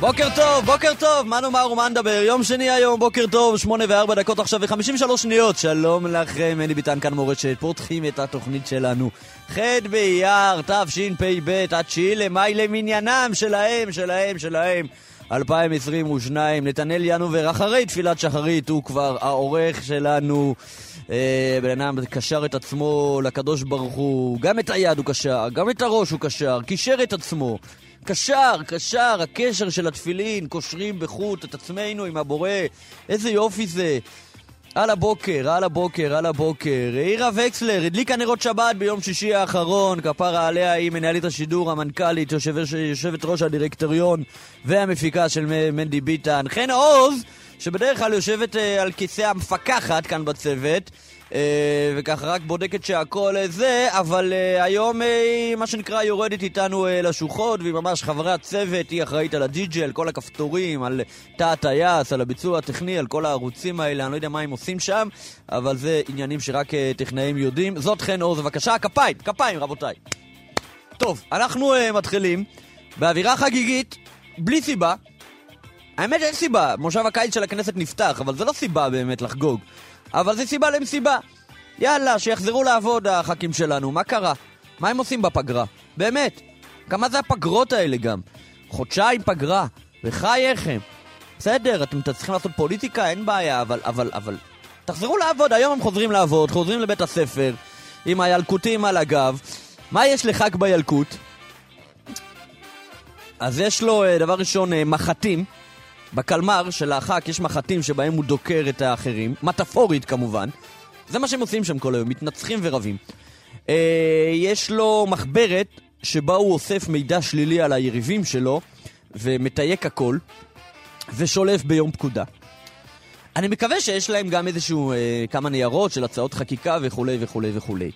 בוקר טוב, בוקר טוב, מה נאמר ומה נדבר? יום שני היום, בוקר טוב, שמונה וארבע דקות עכשיו וחמישים ושלוש שניות. שלום לכם, מני ביטן כאן מורשת, פותחים את התוכנית שלנו. ח' באייר, תשפ"ב, התשיעי למאי למניינם שלהם, שלהם, שלהם. 2022, נתנאל ינובר, אחרי תפילת שחרית, הוא כבר העורך שלנו. אה, בן אדם קשר את עצמו לקדוש ברוך הוא, גם את היד הוא קשר, גם את הראש הוא קשר, קישר את עצמו. קשר, קשר, הקשר של התפילין, קושרים בחוט את עצמנו עם הבורא, איזה יופי זה. על הבוקר, על הבוקר, על הבוקר. עירה וקסלר הדליקה נרות שבת ביום שישי האחרון, כפרה עליה היא מנהלת השידור, המנכ"לית, יושבת, יושבת ראש הדירקטוריון והמפיקה של מנדי ביטן. חן עוז, שבדרך כלל יושבת אה, על כיסא המפקחת כאן בצוות. אה, וככה רק בודקת שהכל אה, זה, אבל אה, היום היא, מה שנקרא, יורדת איתנו לשוחות, והיא ממש חברי הצוות, היא אחראית על הדי-ג'י, על כל הכפתורים, על תא הטייס, על הביצוע הטכני, על כל הערוצים האלה, אני לא יודע מה הם עושים שם, אבל זה עניינים שרק טכנאים יודעים. זאת חן אור, בבקשה, כפיים, כפיים רבותיי. טוב, אנחנו uh, מתחילים באווירה חגיגית, בלי סיבה. האמת אין סיבה, מושב הקיץ של הכנסת נפתח, אבל זה לא סיבה באמת לחגוג. אבל זה סיבה למסיבה. יאללה, שיחזרו לעבוד הח"כים שלנו, מה קרה? מה הם עושים בפגרה? באמת, כמה זה הפגרות האלה גם? חודשיים פגרה, בחייכם. בסדר, אתם צריכים לעשות פוליטיקה, אין בעיה, אבל, אבל, אבל... תחזרו לעבוד, היום הם חוזרים לעבוד, חוזרים לבית הספר, עם הילקוטים על הגב. מה יש לח"כ בילקוט? אז יש לו, אה, דבר ראשון, אה, מחטים. בקלמר של הח"כ יש מחטים שבהם הוא דוקר את האחרים, מטאפורית כמובן. זה מה שהם עושים שם כל היום, מתנצחים ורבים. אה, יש לו מחברת שבה הוא אוסף מידע שלילי על היריבים שלו ומתייק הכל ושולף ביום פקודה. אני מקווה שיש להם גם איזשהו אה, כמה ניירות של הצעות חקיקה וכולי וכולי וכולי.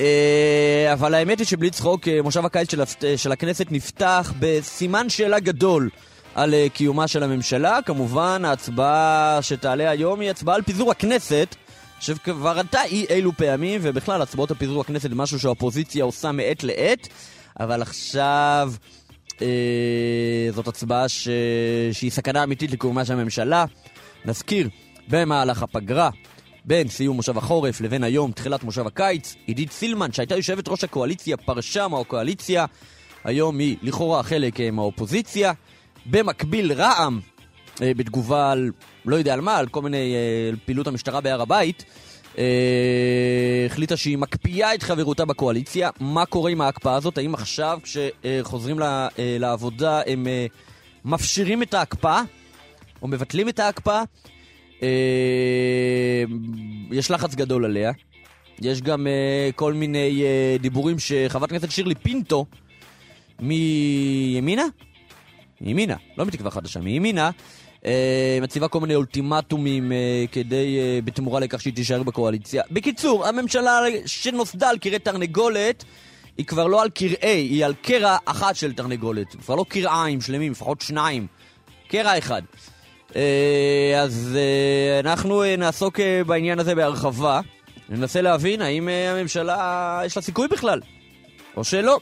אה, אבל האמת היא שבלי צחוק, אה, מושב הקיץ של, של הכנסת נפתח בסימן שאלה גדול. על uh, קיומה של הממשלה. כמובן, ההצבעה שתעלה היום היא הצבעה על פיזור הכנסת, שכבר עלתה אי אילו פעמים, ובכלל, הצבעות על פיזור הכנסת זה משהו שהאופוזיציה עושה מעת לעת, אבל עכשיו אה, זאת הצבעה ש... שהיא סכנה אמיתית לקיומה של הממשלה. נזכיר, במהלך הפגרה, בין סיום מושב החורף לבין היום, תחילת מושב הקיץ, עידית סילמן, שהייתה יושבת ראש הקואליציה, פרשה מהקואליציה, היום היא לכאורה חלק אה, מהאופוזיציה. במקביל רע"מ, אה, בתגובה על, לא יודע על מה, על כל מיני אה, פעילות המשטרה בהר הבית, אה, החליטה שהיא מקפיאה את חברותה בקואליציה. מה קורה עם ההקפאה הזאת? האם עכשיו כשחוזרים לה, לעבודה הם מפשירים את ההקפאה? או מבטלים את ההקפאה? יש לחץ גדול עליה. יש גם כל מיני דיבורים שחברת הכנסת שירלי פינטו מימינה? מימינה, לא מתקווה חדשה, מימינה, אה, מציבה כל מיני אולטימטומים אה, כדי, אה, בתמורה לכך שהיא תישאר בקואליציה. בקיצור, הממשלה שנוסדה על קרעי תרנגולת, היא כבר לא על קרעי, היא על קרע אחת של תרנגולת. כבר לא קרעיים שלמים, לפחות שניים. קרע אחד. אז אנחנו נעסוק בעניין הזה בהרחבה. ננסה להבין האם הממשלה, יש לה סיכוי בכלל, או שלא.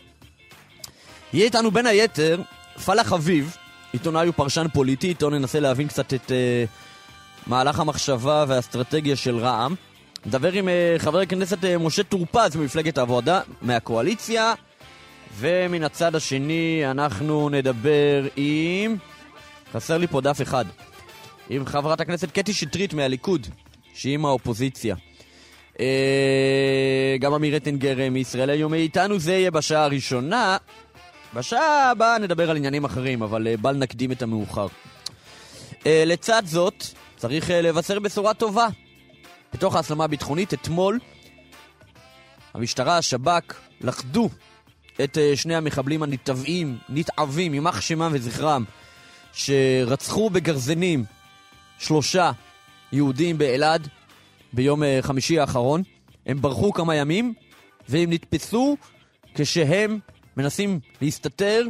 יהיה איתנו בין היתר פלאח אביב, עיתונאי ופרשן פוליטי, איתו ננסה להבין קצת את uh, מהלך המחשבה והאסטרטגיה של רע"מ. נדבר עם uh, חבר הכנסת uh, משה טור פז ממפלגת העבודה, מהקואליציה, ומן הצד השני אנחנו נדבר עם... חסר לי פה דף אחד. עם חברת הכנסת קטי שטרית מהליכוד, שהיא מהאופוזיציה. גם אמיר רטנגר מישראל היום איתנו, זה יהיה בשעה הראשונה. בשעה הבאה נדבר על עניינים אחרים, אבל uh, בל נקדים את המאוחר. Uh, לצד זאת, צריך uh, לבשר בשורה טובה. בתוך ההסלמה הביטחונית, אתמול, המשטרה, השב"כ, לכדו את שני המחבלים הנתעבים, נתעבים, יימח שמם וזכרם, שרצחו בגרזנים שלושה יהודים באלעד ביום אה, חמישי האחרון. הם ברחו כמה ימים, והם נתפסו כשהם מנסים להסתתר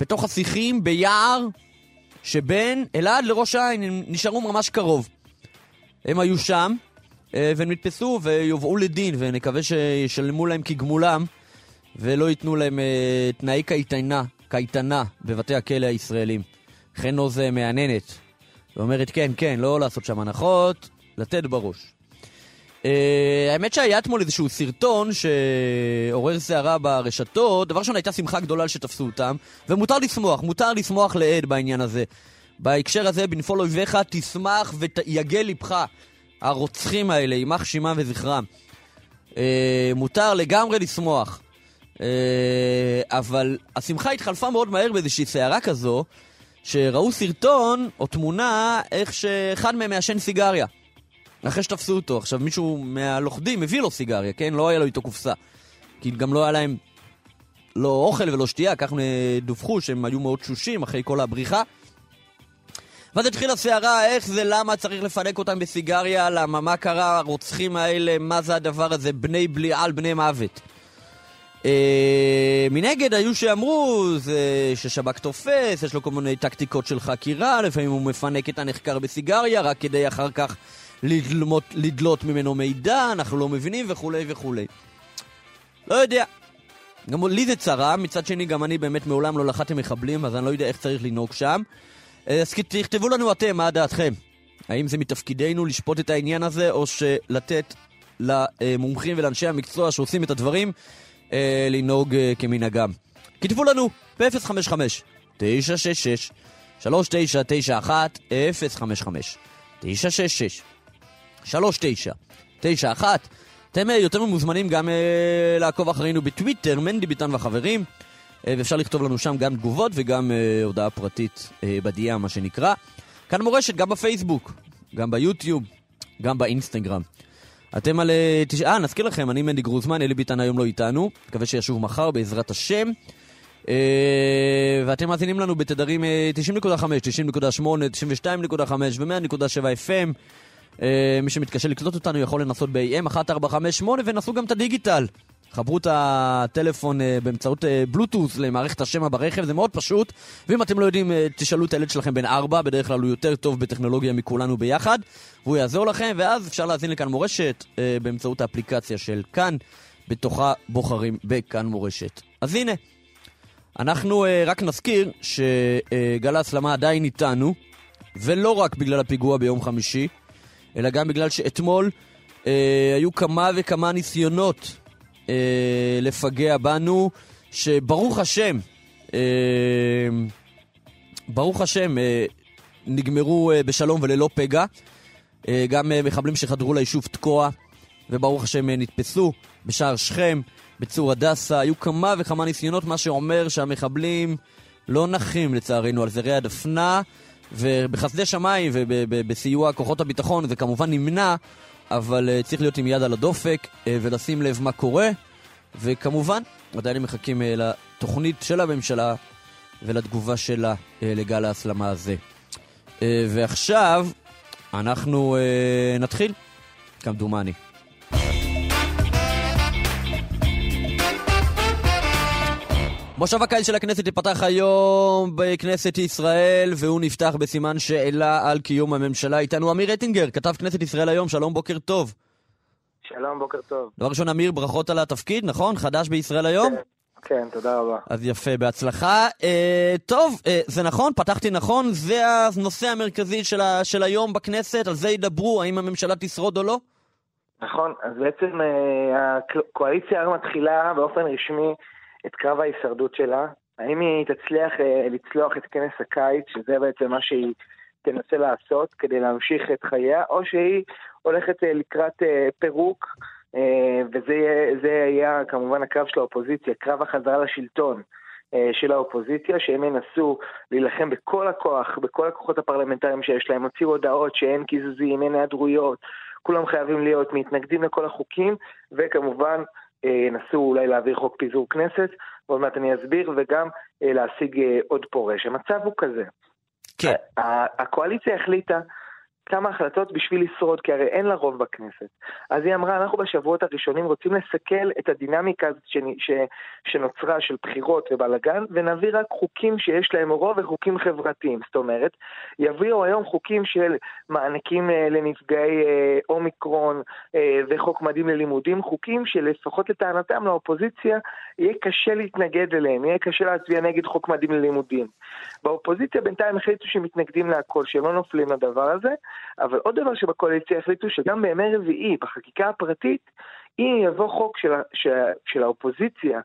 בתוך השיחים ביער שבין אלעד לראש העין, הם נשארו ממש קרוב. הם היו שם, אה, והם נתפסו ויובאו לדין, ונקווה שישלמו להם כגמולם, ולא ייתנו להם אה, תנאי קייטנה, קייטנה בבתי הכלא הישראלים. חן עוז מהנהנת, ואומרת כן, כן, לא לעשות שם הנחות, לתת בראש. Uh, האמת שהיה אתמול איזשהו סרטון שעורר סערה ברשתות. דבר ראשון, הייתה שמחה גדולה שתפסו אותם, ומותר לשמוח, מותר לשמוח לעד בעניין הזה. בהקשר הזה, בנפול אויביך, תשמח ויגל לבך. הרוצחים האלה, יימח שמם וזכרם. Uh, מותר לגמרי לשמוח. Uh, אבל השמחה התחלפה מאוד מהר באיזושהי סערה כזו, שראו סרטון או תמונה איך שאחד מהם מעשן סיגריה. אחרי שתפסו אותו. עכשיו, מישהו מהלוכדים הביא לו סיגריה, כן? לא היה לו איתו קופסה. כי גם לא היה להם לא אוכל ולא שתייה, כך דווחו שהם היו מאוד תשושים אחרי כל הבריחה. ואז התחילה הסערה, איך זה, למה צריך לפנק אותם בסיגריה, למה, מה קרה, הרוצחים האלה, מה זה הדבר הזה, בני בליעל, בני מוות. אה, מנגד היו שאמרו זה ששב"כ תופס, יש לו כל מיני טקטיקות של חקירה, לפעמים הוא מפנק את הנחקר בסיגריה, רק כדי אחר כך לדלמות, לדלות ממנו מידע, אנחנו לא מבינים וכולי וכולי. לא יודע. גם לי זה צרה, מצד שני גם אני באמת מעולם לא לחדתי מחבלים, אז אני לא יודע איך צריך לנהוג שם. אה, אז תכתבו לנו אתם, מה דעתכם? האם זה מתפקידנו לשפוט את העניין הזה, או שלתת למומחים ולאנשי המקצוע שעושים את הדברים אה, לנהוג אה, כמנהגם? כתבו לנו ב-055 966 3991 055 966 3991 אתם אה, יותר ממוזמנים גם uh, לעקוב אחרינו בטוויטר, מנדי ביטן והחברים, uh, ואפשר לכתוב לנו שם גם תגובות וגם uh, הודעה פרטית uh, בדיעה, מה שנקרא. כאן מורשת, גם בפייסבוק, גם ביוטיוב, גם באינסטגרם. אתם על... אה, נזכיר לכם, אני מנדי גרוזמן, אלי ביטן היום לא איתנו, מקווה שישוב מחר בעזרת השם. ואתם מאזינים לנו בתדרים uh, 90.5, 90.8, 92.5 ו-100.7 FM. אה, מי שמתקשה לקלוט אותנו יכול לנסות ב-AM 1458 ונסו גם את הדיגיטל. חברו את הטלפון uh, באמצעות בלוטוס למערכת השמע ברכב, זה מאוד פשוט. ואם אתם לא יודעים, תשאלו את הילד שלכם בן ארבע, בדרך כלל הוא יותר טוב בטכנולוגיה מכולנו ביחד, והוא יעזור לכם, ואז אפשר להאזין לכאן מורשת באמצעות האפליקציה של כאן, בתוכה בוחרים בכאן מורשת. אז הנה, אנחנו רק נזכיר שגל ההסלמה עדיין איתנו, ולא רק בגלל הפיגוע ביום חמישי, אלא גם בגלל שאתמול אה, היו כמה וכמה ניסיונות אה, לפגע בנו, שברוך השם, אה, ברוך השם, אה, נגמרו אה, בשלום וללא פגע. אה, גם אה, מחבלים שחדרו ליישוב תקוע, וברוך השם אה, נתפסו בשער שכם, בצור הדסה. היו כמה וכמה ניסיונות, מה שאומר שהמחבלים לא נחים לצערנו על זרי הדפנה. ובחסדי שמיים ובסיוע כוחות הביטחון זה כמובן נמנע, אבל uh, צריך להיות עם יד על הדופק uh, ולשים לב מה קורה, וכמובן, עדיין מחכים uh, לתוכנית של הממשלה ולתגובה שלה uh, לגל ההסלמה הזה. Uh, ועכשיו אנחנו uh, נתחיל, כמדומני. מושב הקיץ של הכנסת ייפתח היום בכנסת ישראל, והוא נפתח בסימן שאלה על קיום הממשלה. איתנו אמיר אטינגר, כתב כנסת ישראל היום, שלום, בוקר טוב. שלום, בוקר טוב. דבר ראשון, אמיר, ברכות על התפקיד, נכון? חדש בישראל היום? כן, כן תודה רבה. אז יפה, בהצלחה. אה, טוב, אה, זה נכון, פתחתי נכון, זה הנושא המרכזי של, ה, של היום בכנסת, על זה ידברו, האם הממשלה תשרוד או לא? נכון, אז בעצם אה, הקואליציה מתחילה באופן רשמי את קרב ההישרדות שלה. האם היא תצליח אה, לצלוח את כנס הקיץ, שזה בעצם מה שהיא תנסה לעשות כדי להמשיך את חייה, או שהיא הולכת אה, לקראת אה, פירוק, וזה יהיה כמובן הקרב של האופוזיציה, קרב החזרה לשלטון. של האופוזיציה, שהם ינסו להילחם בכל הכוח, בכל הכוחות הפרלמנטריים שיש להם, הוציאו הודעות שאין קיזוזים, אין היעדרויות, כולם חייבים להיות מתנגדים לכל החוקים, וכמובן ינסו אולי להעביר חוק פיזור כנסת, ועוד מעט אני אסביר, וגם אה, להשיג אה, עוד פורש. המצב הוא כזה. כן. הקואליציה החליטה כמה החלטות בשביל לשרוד, כי הרי אין לה רוב בכנסת. אז היא אמרה, אנחנו בשבועות הראשונים רוצים לסכל את הדינמיקה הזאת ש... ש... שנוצרה של בחירות ובלאגן, ונביא רק חוקים שיש להם רוב וחוקים חברתיים. זאת אומרת, יביאו היום חוקים של מענקים אה, לנפגעי אה, אומיקרון אה, וחוק מדהים ללימודים, חוקים שלפחות לטענתם לאופוזיציה יהיה קשה להתנגד אליהם, יהיה קשה להצביע נגד חוק מדהים ללימודים. באופוזיציה בינתיים החליטו שהם מתנגדים להכל, שהם לא נופלים לדבר הזה, אבל עוד דבר שבקואליציה החליטו שגם בימי רביעי, בחקיקה הפרטית, אם יבוא חוק של, של, של האופוזיציה,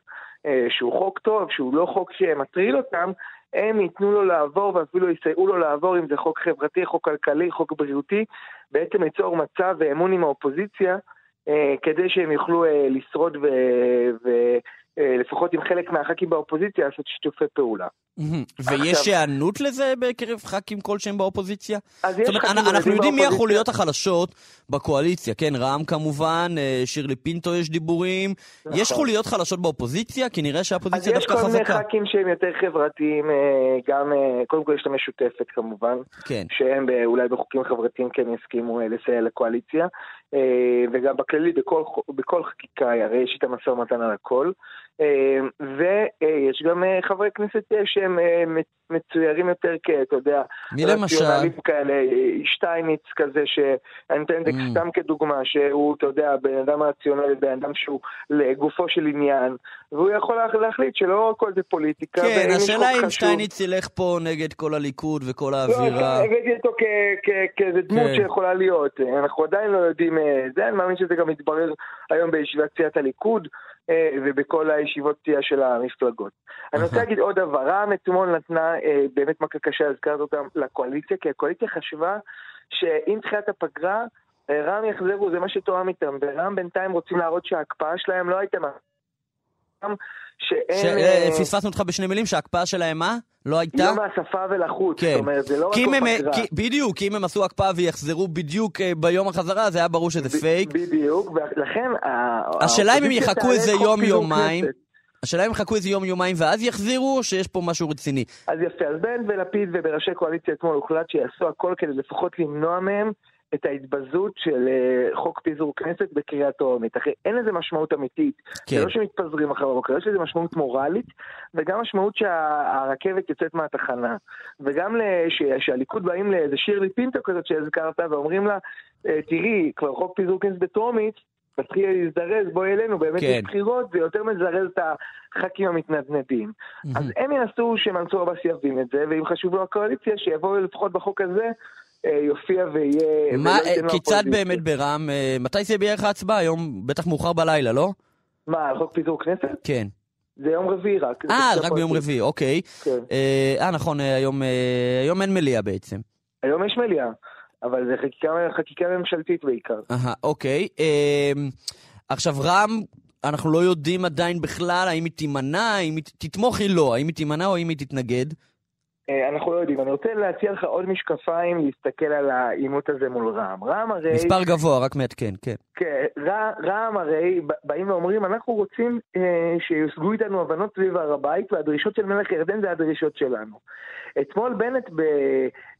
אה, שהוא חוק טוב, שהוא לא חוק שמטריל אותם, הם ייתנו לו לעבור ואפילו יסייעו לו לעבור אם זה חוק חברתי, חוק כלכלי, חוק בריאותי, בעצם ליצור מצב ואמון עם האופוזיציה אה, כדי שהם יוכלו אה, לשרוד ו... ו לפחות עם חלק מהח"כים באופוזיציה, לעשות שיתופי פעולה. ויש היענות לזה בקרב ח"כים כלשהם באופוזיציה? זאת אומרת, אנחנו יודעים מי החוליות החלשות בקואליציה, כן, רע"מ כמובן, אה, שירלי פינטו יש דיבורים. יש נכון. חוליות חלשות באופוזיציה? כי נראה שהאופוזיציה דווקא חזקה. אז יש כל מיני ח"כים שהם יותר חברתיים, אה, גם, קודם כל יש את המשותפת כמובן, כן. שהם אולי בחוקים חברתיים כן יסכימו לסייע לקואליציה. אה, וגם בכללי בכל, בכל חקיקה, הרי יש את המשא ומתן על הכל. אה, ויש גם אה, חברי כנסת שהם מצוירים יותר כ... אתה יודע, מי למשל? כאלה, שטייניץ כזה, שאני נותן את זה mm. סתם כדוגמה, שהוא, אתה יודע, בן אדם רציונלי, בן אדם שהוא לגופו של עניין, והוא יכול להחליט שלא הכל זה פוליטיקה. כן, השאלה אם שטייניץ ילך פה נגד כל הליכוד וכל האווירה. לא, הבאתי אותו כאיזה דמות כן. שיכולה להיות. אנחנו עדיין לא יודעים זה, אני מאמין שזה גם יתברר היום בישיבת סיעת הליכוד. אה, ובכל הישיבות סיעה של המפלגות. אני רוצה להגיד עוד דבר, רע"מ אתמול נתנה אה, באמת מכה קשה, הזכרת אותם לקואליציה, כי הקואליציה חשבה שעם תחילת הפגרה, אה, רע"מ יחזרו, זה מה שתואם איתם, ורע"מ בינתיים רוצים להראות שההקפאה שלהם לא הייתה... שאין... פספסנו אותך בשני מילים, שההקפאה שלהם מה? לא הייתה? לא מהשפה ולחוץ, כן. זאת אומרת, זה לא רק הפגרה. כי, בדיוק, כי אם הם עשו הקפאה ויחזרו בדיוק אה, ביום החזרה, זה היה ברור שזה ב- פייק. בדיוק, ולכן... השאלה אם הם יחכו איזה יום-יומיים. השאלה אם יחכו איזה יום-יומיים ואז יחזירו, או שיש פה משהו רציני? אז יפה, אז בן ולפיד ובראשי קואליציה אתמול הוחלט שיעשו הכל כדי לפחות למנוע מהם את ההתבזות של uh, חוק פיזור כנסת בקריאה טרומית. אחרי, אין לזה משמעות אמיתית. כן. זה לא שמתפזרים אחר בבוקר, יש לזה משמעות מורלית, וגם משמעות שהרכבת שה, יוצאת מהתחנה. וגם לש, שהליכוד באים לאיזה שירלי פינטו כזאת שהזכרת, ואומרים לה, אה, תראי, כבר חוק פיזור כנסת בטרומית, תתחיל להזדרז, בואי אלינו, באמת כן. יש בחירות, זה יותר מזרז את הח"כים המתנדנדים. Mm-hmm. אז הם ינסו שמנסור עבאס יבין את זה, ואם חשוב לו הקואליציה, שיבואו לפחות בחוק הזה אה, יופיע ויהיה... מה, אה, כיצד באמת ברם, אה, מתי זה יהיה בערך ההצבעה? היום בטח מאוחר בלילה, לא? מה, על חוק פיזור כנסת? כן. זה יום רביעי רק. אה, רק ביום רביעי, אוקיי. כן. אה, נכון, היום, אין מליאה בעצם. היום יש מליאה, אבל זה חקיקה, חקיקה ממשלתית בעיקר. אהה, אוקיי. אה, עכשיו, רם, אנחנו לא יודעים עדיין בכלל האם היא תימנע, האם היא תתמוך היא לא, האם היא תימנע או האם היא תתנגד? אה, אנחנו לא יודעים. אני רוצה להציע לך עוד משקפיים להסתכל על העימות הזה מול רע"מ. רע"מ הרי... מספר גבוה, רק מעדכן, כן. כן, רע"מ הרי באים ואומרים, אנחנו רוצים אה, שיושגו איתנו הבנות סביב הר הבית, והדרישות של מלך ירדן זה הדרישות שלנו. אתמול בנט ב,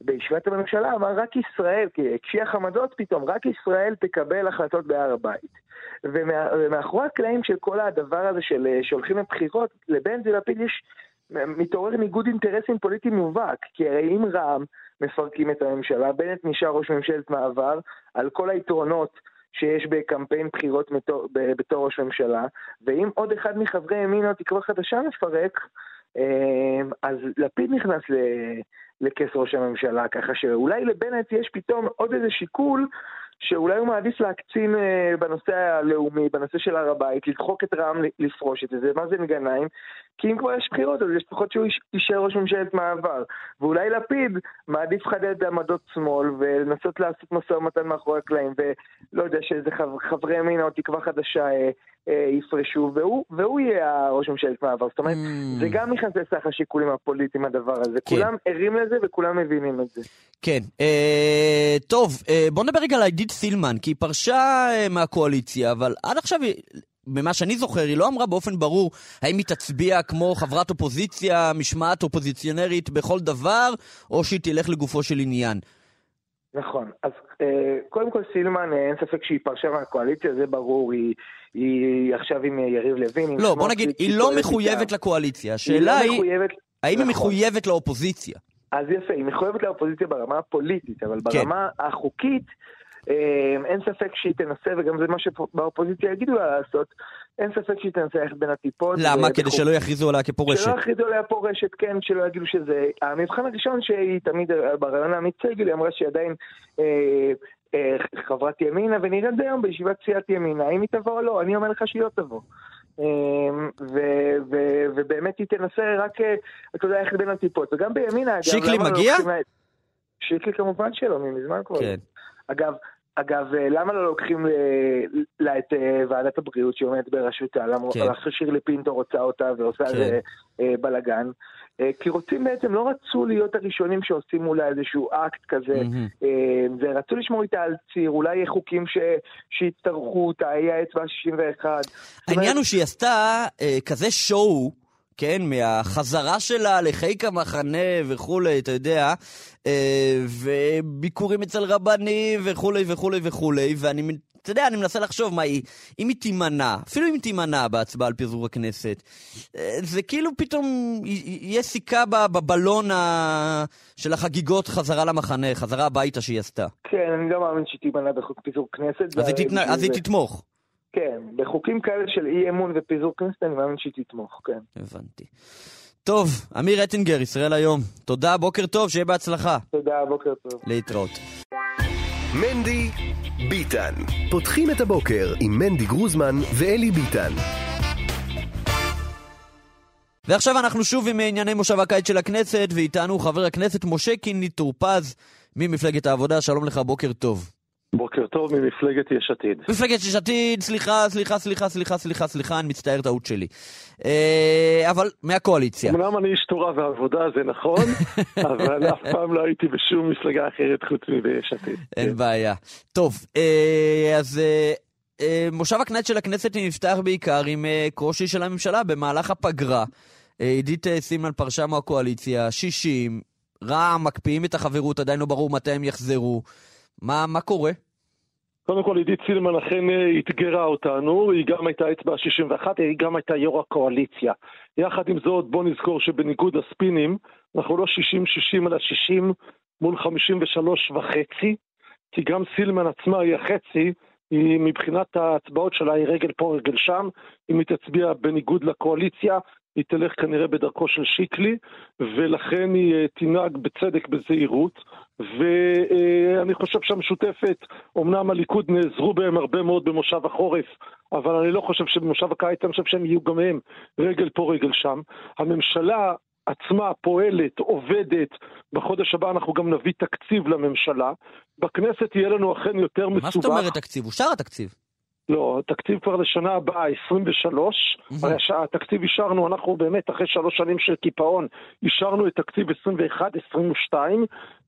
בישיבת הממשלה אמר, רק ישראל, כי הקשיח עמדות פתאום, רק ישראל תקבל החלטות בהר הבית. ומה, ומאחורי הקלעים של כל הדבר הזה של אה, שהולכים לבחירות, לבנט ולפיד יש... מתעורר ניגוד אינטרסים פוליטי מובהק, כי הרי אם רע"מ מפרקים את הממשלה, בנט נשאר ראש ממשלת מעבר על כל היתרונות שיש בקמפיין בחירות בתור, בתור ראש ממשלה, ואם עוד אחד מחברי ימין או תקווה חדשה מפרק, אה, אז לפיד נכנס לכס ראש הממשלה, ככה שאולי לבנט יש פתאום עוד איזה שיקול שאולי הוא מעדיף להקצין אה, בנושא הלאומי, בנושא של הר הבית, לדחוק את רע"מ לפרוש את זה, מה זה גנאים? כי אם כבר יש בחירות, אז יש לפחות שהוא יישאר ראש ממשלת מעבר. ואולי לפיד מעדיף לחדד עמדות שמאל ולנסות לעשות משא ומתן מאחורי הקלעים, ולא יודע, שאיזה חברי ימין או תקווה חדשה אה, יפרשו, והוא, והוא יהיה ראש ממשלת מעבר. זאת אומרת, mm. זה גם נכנס לסך השיקולים הפוליטיים הדבר הזה. כן. כולם ערים לזה וכולם מבינים את זה. כן. אה, טוב, אה, בוא נדבר רגע על עידית סילמן, כי היא פרשה אה, מהקואליציה, אבל עד עכשיו ממה שאני זוכר, היא לא אמרה באופן ברור האם היא תצביע כמו חברת אופוזיציה, משמעת אופוזיציונרית בכל דבר, או שהיא תלך לגופו של עניין. נכון. אז אה, קודם כל סילמן, אה, אין ספק שהיא פרשה מהקואליציה, זה ברור, היא, היא עכשיו עם אה, יריב לוין. לא, בוא נגיד, היא לא מחויבת. לקואליציה. היא השאלה לא היא. האם היא נכון. מחויבת לאופוזיציה? אז יפה, היא מחויבת לאופוזיציה ברמה הפוליטית, אבל כן. ברמה החוקית, אה, אין ספק שהיא תנסה, וגם זה מה שבאופוזיציה יגידו לה לעשות, אין ספק שהיא תנסה ללכת בין הטיפות. למה? ו- כדי שלא יכריזו עליה כפורשת. שלא יכריזו עליה פורשת, כן, שלא יגידו שזה... המבחן הראשון שהיא תמיד, אה, ברעיון האמיץ סגל, היא אמרה שהיא עדיין אה, אה, חברת ימינה, ונראית היום בישיבת סיעת ימינה, האם היא תבוא או לא, אני אומר לך שהיא לא תבוא. אה, ו- ו- ובאמת היא תנסה רק, אה, אתה יודע, ללכת בין הטיפות. וגם בימינה, אגב, שיקלי לא מגיע? לה את- שיקלי כמובן שלא, מזמן כבר. כן. אגב, אגב, אה, למה לא לוקחים לה את אה, ועדת הבריאות שעומדת בראשותה? למה כן. כן. שירלי פינטו רוצה אותה ועושה כן. אה, בלאגן? אה, כי רוצים בעצם, לא רצו להיות הראשונים שעושים אולי איזשהו אקט כזה. אה, ורצו לשמור איתה על ציר, אולי יהיה חוקים ש... שיצטרכו אותה, יהיה האצבע ה-61. העניין הוא שהיא עשתה אה, כזה שואו, כן, מהחזרה שלה לחיק המחנה וכולי, אתה יודע, אה, וביקורים אצל רבנים וכולי וכולי וכולי, ואני, אתה יודע, אני מנסה לחשוב מה היא, אם היא תימנע, אפילו אם היא תימנע בהצבעה על פיזור הכנסת, אה, זה כאילו פתאום י- י- יהיה סיכה בבלון. של החגיגות חזרה למחנה, חזרה הביתה שהיא עשתה. כן, אני לא מאמין שהיא תימנע בחוק פיזור כנסת. אז היא, זה- תתנ... אז היא תתמוך. כן, בחוקים כאלה של אי אמון ופיזור כנסת, אני מאמין שהיא תתמוך, כן. הבנתי. טוב, אמיר אטינגר, ישראל היום. תודה, בוקר טוב, שיהיה בהצלחה. תודה, בוקר טוב. להתראות. מנדי ביטן. פותחים את הבוקר עם מנדי גרוזמן ואלי ביטן. ועכשיו אנחנו שוב עם ענייני מושב הקיץ של הכנסת, ואיתנו חבר הכנסת משה קינלי טור פז ממפלגת העבודה. שלום לך, בוקר טוב. בוקר טוב ממפלגת יש עתיד. מפלגת יש עתיד, סליחה, סליחה, סליחה, סליחה, סליחה, סליחה, אני מצטער, טעות שלי. אה, אבל מהקואליציה. אמנם אני איש תורה ועבודה, זה נכון, אבל אף פעם לא הייתי בשום מפלגה אחרת חוץ מביש עתיד. אין בעיה. טוב, אה, אז אה, מושב הקיץ של הכנסת נפתח בעיקר עם קושי של הממשלה במהלך הפגרה. עידית סילמן פרשה מהקואליציה, 60, רע"מ מקפיאים את החברות, עדיין לא ברור מתי הם יחזרו. מה, מה קורה? קודם כל עידית סילמן אכן אה, אתגרה אותנו, היא גם הייתה אצבע 61, היא גם הייתה יו"ר הקואליציה. יחד עם זאת, בוא נזכור שבניגוד הספינים, אנחנו לא 60-60 אלא 60 מול 53 וחצי, כי גם סילמן עצמה היא החצי, היא מבחינת ההצבעות שלה היא רגל פה רגל שם, אם היא תצביע בניגוד לקואליציה, היא תלך כנראה בדרכו של שיקלי, ולכן היא אה, תנהג בצדק בזהירות. ואני חושב שהמשותפת, אמנם הליכוד נעזרו בהם הרבה מאוד במושב החורף, אבל אני לא חושב שבמושב הקיץ, אני חושב שהם יהיו גם הם רגל פה רגל שם. הממשלה עצמה פועלת, עובדת, בחודש הבא אנחנו גם נביא תקציב לממשלה. בכנסת יהיה לנו אכן יותר מסובך. מה זאת אומרת תקציב? אושר התקציב. לא, התקציב כבר לשנה הבאה, 23. Mhm. הרי התקציב אישרנו, אנחנו באמת אחרי שלוש שנים של קיפאון, אישרנו את תקציב 21-22,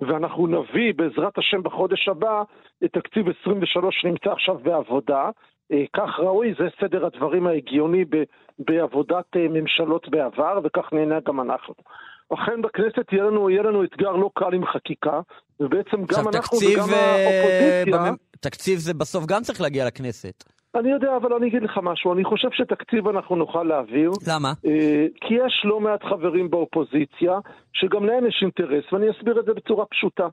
ואנחנו נביא בעזרת השם בחודש הבא את תקציב 23 שנמצא עכשיו בעבודה. אה, כך ראוי, זה סדר הדברים ההגיוני ב- בעבודת אה, ממשלות בעבר, וכך נהנה גם אנחנו. אכן בכנסת יהיה לנו, יהיה לנו אתגר לא קל עם חקיקה, ובעצם גם אנחנו תקציב, וגם אה, האופוזיציה... במ- תקציב זה בסוף גם צריך להגיע לכנסת. אני יודע, אבל אני אגיד לך משהו, אני חושב שתקציב אנחנו נוכל להעביר, למה? אה, כי יש לא מעט חברים באופוזיציה, שגם להם יש אינטרס, ואני אסביר את זה בצורה פשוטה.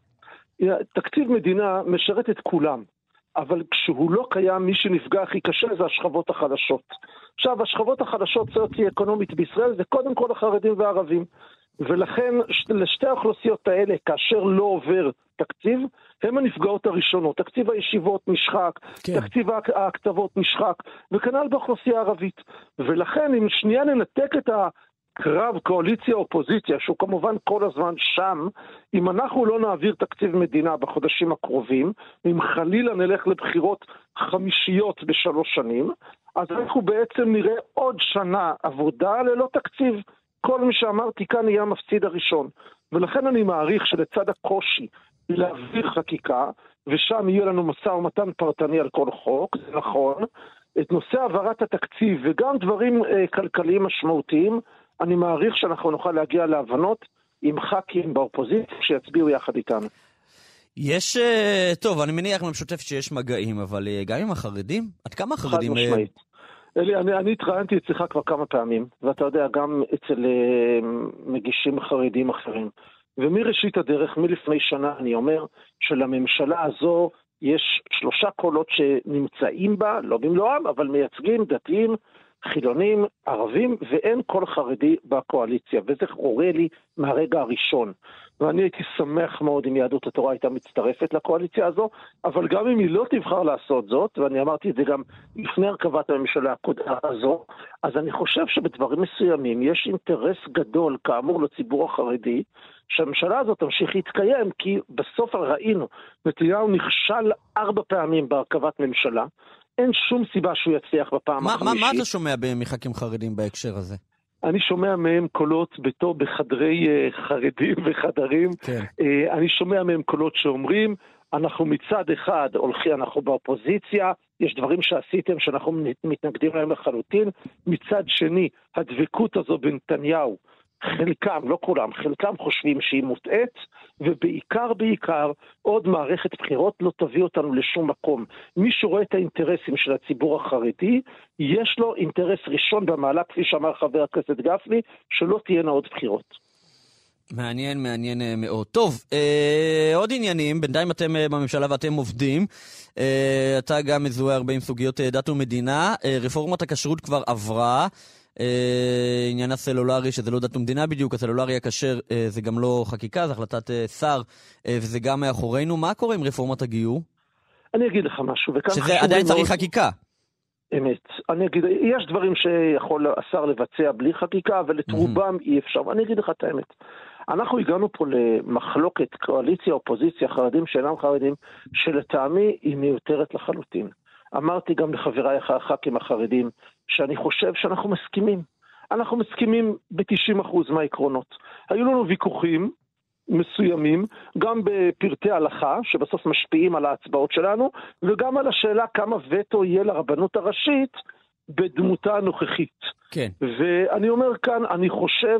תקציב מדינה משרת את כולם, אבל כשהוא לא קיים, מי שנפגע הכי קשה זה השכבות החלשות. עכשיו, השכבות החלשות סוציו-אקונומית בישראל זה קודם כל החרדים והערבים. ולכן לשתי האוכלוסיות האלה, כאשר לא עובר תקציב, הם הנפגעות הראשונות. תקציב הישיבות נשחק, כן. תקציב ההק- ההקצבות נשחק, וכנ"ל באוכלוסייה הערבית. ולכן אם שנייה ננתק את הקרב קואליציה-אופוזיציה, שהוא כמובן כל הזמן שם, אם אנחנו לא נעביר תקציב מדינה בחודשים הקרובים, אם חלילה נלך לבחירות חמישיות בשלוש שנים, אז אנחנו בעצם נראה עוד שנה עבודה ללא תקציב. כל מי שאמרתי כאן יהיה המפסיד הראשון. ולכן אני מעריך שלצד הקושי להעביר חקיקה, ושם יהיה לנו משא ומתן פרטני על כל חוק, זה נכון, את נושא העברת התקציב וגם דברים אה, כלכליים משמעותיים, אני מעריך שאנחנו נוכל להגיע להבנות עם ח"כים באופוזיציה שיצביעו יחד איתנו. יש, אה, טוב, אני מניח במשותף שיש מגעים, אבל אה, גם עם החרדים? עד כמה החרדים... חד משמעית. אלי, אני, אני התראיינתי אצלך כבר כמה פעמים, ואתה יודע, גם אצל uh, מגישים חרדים אחרים. ומראשית הדרך, מלפני שנה, אני אומר שלממשלה הזו יש שלושה קולות שנמצאים בה, לא במלואם, אבל מייצגים דתיים, חילונים, ערבים, ואין קול חרדי בקואליציה, וזה חורה לי מהרגע הראשון. ואני הייתי שמח מאוד אם יהדות התורה הייתה מצטרפת לקואליציה הזו, אבל גם אם היא לא תבחר לעשות זאת, ואני אמרתי את זה גם לפני הרכבת הממשלה הזו, אז אני חושב שבדברים מסוימים יש אינטרס גדול, כאמור, לציבור החרדי, שהממשלה הזאת תמשיך להתקיים, כי בסוף ראינו, נתניהו נכשל ארבע פעמים בהרכבת ממשלה, אין שום סיבה שהוא יצליח בפעם מה, החמישית. מה, מה אתה שומע מח"כים חרדים בהקשר הזה? אני שומע מהם קולות בתור בחדרי uh, חרדים וחדרים. כן. Uh, אני שומע מהם קולות שאומרים, אנחנו מצד אחד הולכים, אנחנו באופוזיציה, יש דברים שעשיתם שאנחנו מתנגדים להם לחלוטין. מצד שני, הדבקות הזו בנתניהו חלקם, לא כולם, חלקם חושבים שהיא מוטעית, ובעיקר בעיקר עוד מערכת בחירות לא תביא אותנו לשום מקום. מי שרואה את האינטרסים של הציבור החרדי, יש לו אינטרס ראשון במעלה, כפי שאמר חבר הכנסת גפני, שלא תהיינה עוד בחירות. מעניין, מעניין אה, מאוד. טוב, אה, עוד עניינים, בינתיים אתם אה, בממשלה ואתם עובדים. אה, אתה גם מזוהה הרבה עם סוגיות אה, דת ומדינה. אה, רפורמת הכשרות כבר עברה. אה, עניין הסלולרי, שזה לא דת ומדינה בדיוק, הסלולרי הכשר אה, זה גם לא חקיקה, זה החלטת אה, שר, וזה גם מאחורינו. מה קורה עם רפורמת הגיור? אני אגיד לך משהו, וכאן שזה עדיין צריך מאוד... חקיקה. אמת. אני אגיד, יש דברים שיכול השר לבצע בלי חקיקה, אבל את רובם אי אפשר. ואני אגיד לך את האמת. אנחנו הגענו פה למחלוקת קואליציה, אופוזיציה, חרדים שאינם חרדים, שלטעמי היא מיותרת לחלוטין. אמרתי גם לחבריי הח"כים החרדים, שאני חושב שאנחנו מסכימים. אנחנו מסכימים ב-90% מהעקרונות. היו לנו ויכוחים מסוימים, גם בפרטי הלכה, שבסוף משפיעים על ההצבעות שלנו, וגם על השאלה כמה וטו יהיה לרבנות הראשית בדמותה הנוכחית. כן. ואני אומר כאן, אני חושב...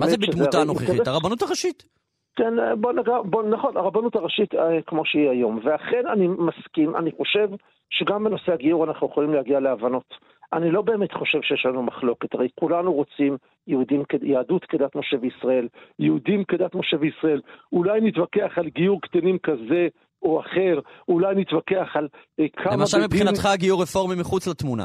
מה זה בדמותה הנוכחית? הרבנות הראשית. כן, בוא נגע, בוא, נכון, הרבנות הראשית אה, כמו שהיא היום. ואכן אני מסכים, אני חושב שגם בנושא הגיור אנחנו יכולים להגיע להבנות. אני לא באמת חושב שיש לנו מחלוקת, הרי כולנו רוצים יהודים, יהדות כדת משה וישראל, יהודים כדת משה וישראל. אולי נתווכח על גיור קטנים כזה או אחר, אולי נתווכח על אה, כמה... למשל מבחינתך גיור רפורמי מחוץ לתמונה.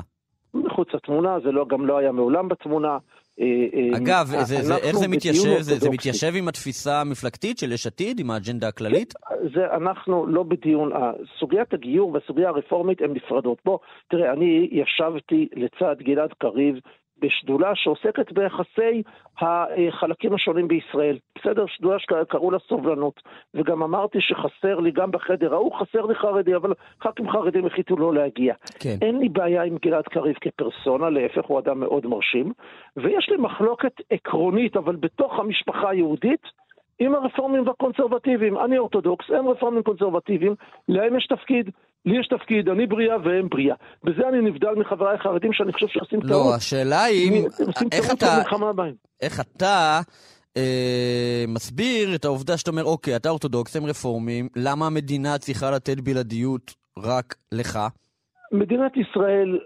מחוץ לתמונה, זה לא, גם לא היה מעולם בתמונה. אה, אה, אגב, זה, זה, איך זה מתיישב? זה, זה מתיישב עם התפיסה המפלגתית של יש עתיד, עם האג'נדה הכללית? זה, אנחנו לא בדיון, סוגיית הגיור והסוגיה הרפורמית הן נפרדות. בוא, תראה, אני ישבתי לצד גלעד קריב בשדולה שעוסקת ביחסי החלקים השונים בישראל. בסדר? שדולה שקראו לה סובלנות. וגם אמרתי שחסר לי, גם בחדר ההוא חסר לי חרדי, אבל ח"כים חרדים החליטו לא להגיע. כן. אין לי בעיה עם גלעד קריב כפרסונה, להפך, הוא אדם מאוד מרשים. ויש לי מחלוקת עקרונית, אבל בתוך המשפחה היהודית, עם הרפורמים והקונסרבטיבים. אני אורתודוקס, הם רפורמים קונסרבטיביים, להם יש תפקיד. לי יש תפקיד, אני בריאה והם בריאה. בזה אני נבדל מחבריי החרדים שאני חושב שעושים לא, טעות. לא, השאלה היא, איך אתה, איך אתה אה, מסביר את העובדה שאתה אומר, אוקיי, אתה אורתודוקס, הם רפורמים, למה המדינה צריכה לתת בלעדיות רק לך? מדינת ישראל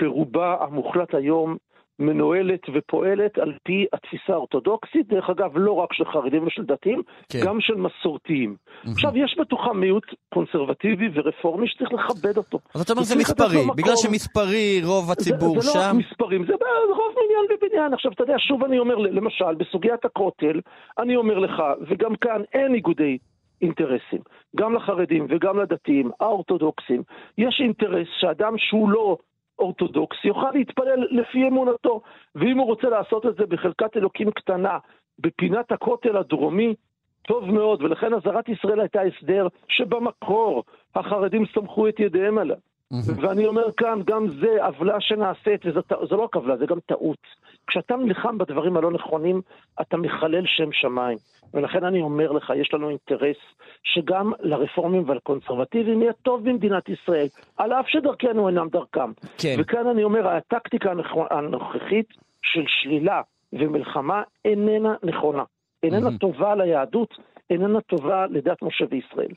ברובה המוחלט היום מנוהלת ופועלת על פי התפיסה האורתודוקסית, דרך אגב, לא רק של חרדים ושל דתיים, כן. גם של מסורתיים. Mm-hmm. עכשיו, יש בתוכה מיעוט קונסרבטיבי ורפורמי שצריך לכבד אותו. אז אתה אומר זה מספרי, בגלל שמספרי רוב הציבור זה, זה שם? זה לא רק מספרים, זה רוב מניין ובניין. עכשיו, אתה יודע, שוב אני אומר, למשל, בסוגיית הכותל, אני אומר לך, וגם כאן אין איגודי אינטרסים, גם לחרדים וגם לדתיים, האורתודוקסים, יש אינטרס שאדם שהוא לא אורתודוקס יוכל להתפלל לפי אמונתו, ואם הוא רוצה לעשות את זה בחלקת אלוקים קטנה, בפינת הכותל הדרומי, טוב מאוד, ולכן אזהרת ישראל הייתה הסדר שבמקור החרדים סמכו את ידיהם עליו. ואני אומר כאן, גם זה עוולה שנעשית, וזה לא רק עוולה, זה גם טעות. כשאתה נלחם בדברים הלא נכונים, אתה מחלל שם שמיים. ולכן אני אומר לך, יש לנו אינטרס שגם לרפורמים ולקונסרבטיבים יהיה טוב במדינת ישראל, על אף שדרכנו אינם דרכם. כן. וכאן אני אומר, הטקטיקה הנוכחית של שלילה ומלחמה איננה נכונה. איננה טובה ליהדות, איננה טובה לדת משה וישראל.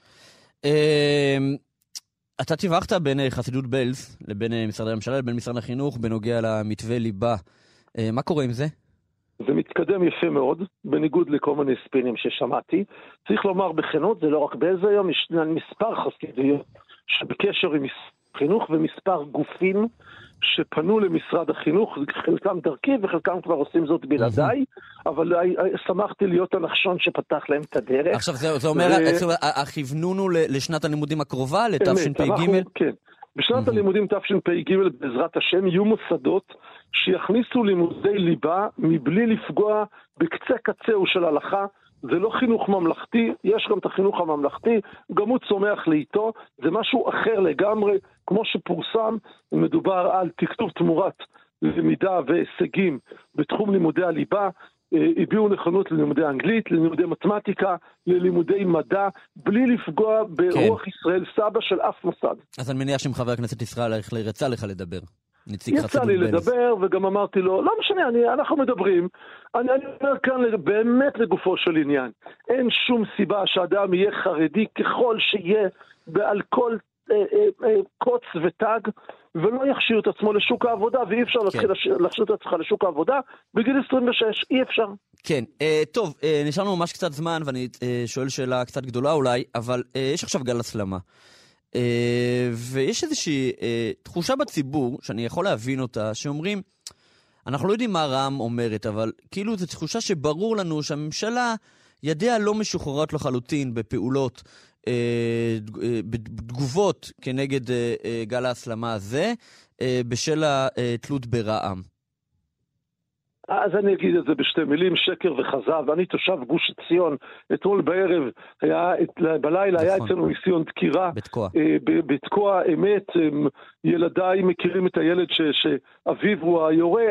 אתה תיווכת בין אה, חסידות בלז לבין אה, משרדי הממשלה לבין משרד החינוך בנוגע למתווה ליבה. אה, מה קורה עם זה? זה מתקדם יפה מאוד, בניגוד לכל מיני ספינים ששמעתי. צריך לומר בכנות, זה לא רק באיזה יום, יש מספר חסידויות שבקשר עם חינוך ומספר גופים שפנו למשרד החינוך, חלקם דרכי וחלקם כבר עושים זאת בלעדיי, אבל שמחתי להיות הנחשון שפתח להם את הדרך. עכשיו, זה, זה אומר. הכוונון הוא לשנת הלימודים הקרובה, לתשפ"ג? כן. בשנת הלימודים תשפ"ג, בעזרת השם, יהיו מוסדות שיכניסו לימודי ליבה מבלי לפגוע בקצה קצהו של הלכה. זה לא חינוך ממלכתי, יש גם את החינוך הממלכתי, גם הוא צומח לאיתו, זה משהו אחר לגמרי, כמו שפורסם, מדובר על תקצוב תמורת למידה והישגים בתחום לימודי הליבה, אה, הביעו נכונות ללימודי אנגלית, ללימודי מתמטיקה, ללימודי מדע, בלי לפגוע ברוח כן. ישראל סבא של אף מוסד. אז אני מניח שאם חבר הכנסת ישראל אייכלר יצא לך לדבר. נציג. יצא לי לדבר, וגם אמרתי לו, לא משנה, אני, אנחנו מדברים. אני, אני אומר כאן באמת לגופו של עניין. אין שום סיבה שאדם יהיה חרדי ככל שיהיה, ועל כל קוץ ותג, ולא יכשיר את עצמו לשוק העבודה, ואי אפשר כן. להתחיל להכשיר את עצמך לשוק העבודה בגיל 26, אי אפשר. כן, אה, טוב, אה, נשארנו ממש קצת זמן, ואני אה, שואל שאלה קצת גדולה אולי, אבל אה, יש עכשיו גל הסלמה. אה, ויש איזושהי אה, תחושה בציבור, שאני יכול להבין אותה, שאומרים, אנחנו לא יודעים מה רע"מ אומרת, אבל כאילו זו תחושה שברור לנו שהממשלה, ידיה לא משוחררות לחלוטין בפעולות, אה, בתגובות כנגד גל ההסלמה הזה, בשל התלות ברע"מ. אז אני אגיד את זה בשתי מילים, שקר וכזב. אני תושב גוש עציון, אתמול בערב, היה, בלילה היה נכון. אצלנו ניסיון דקירה. בתקוע. אה, בתקוע אמת, ילדיי מכירים את הילד ש, שאביו הוא היורה.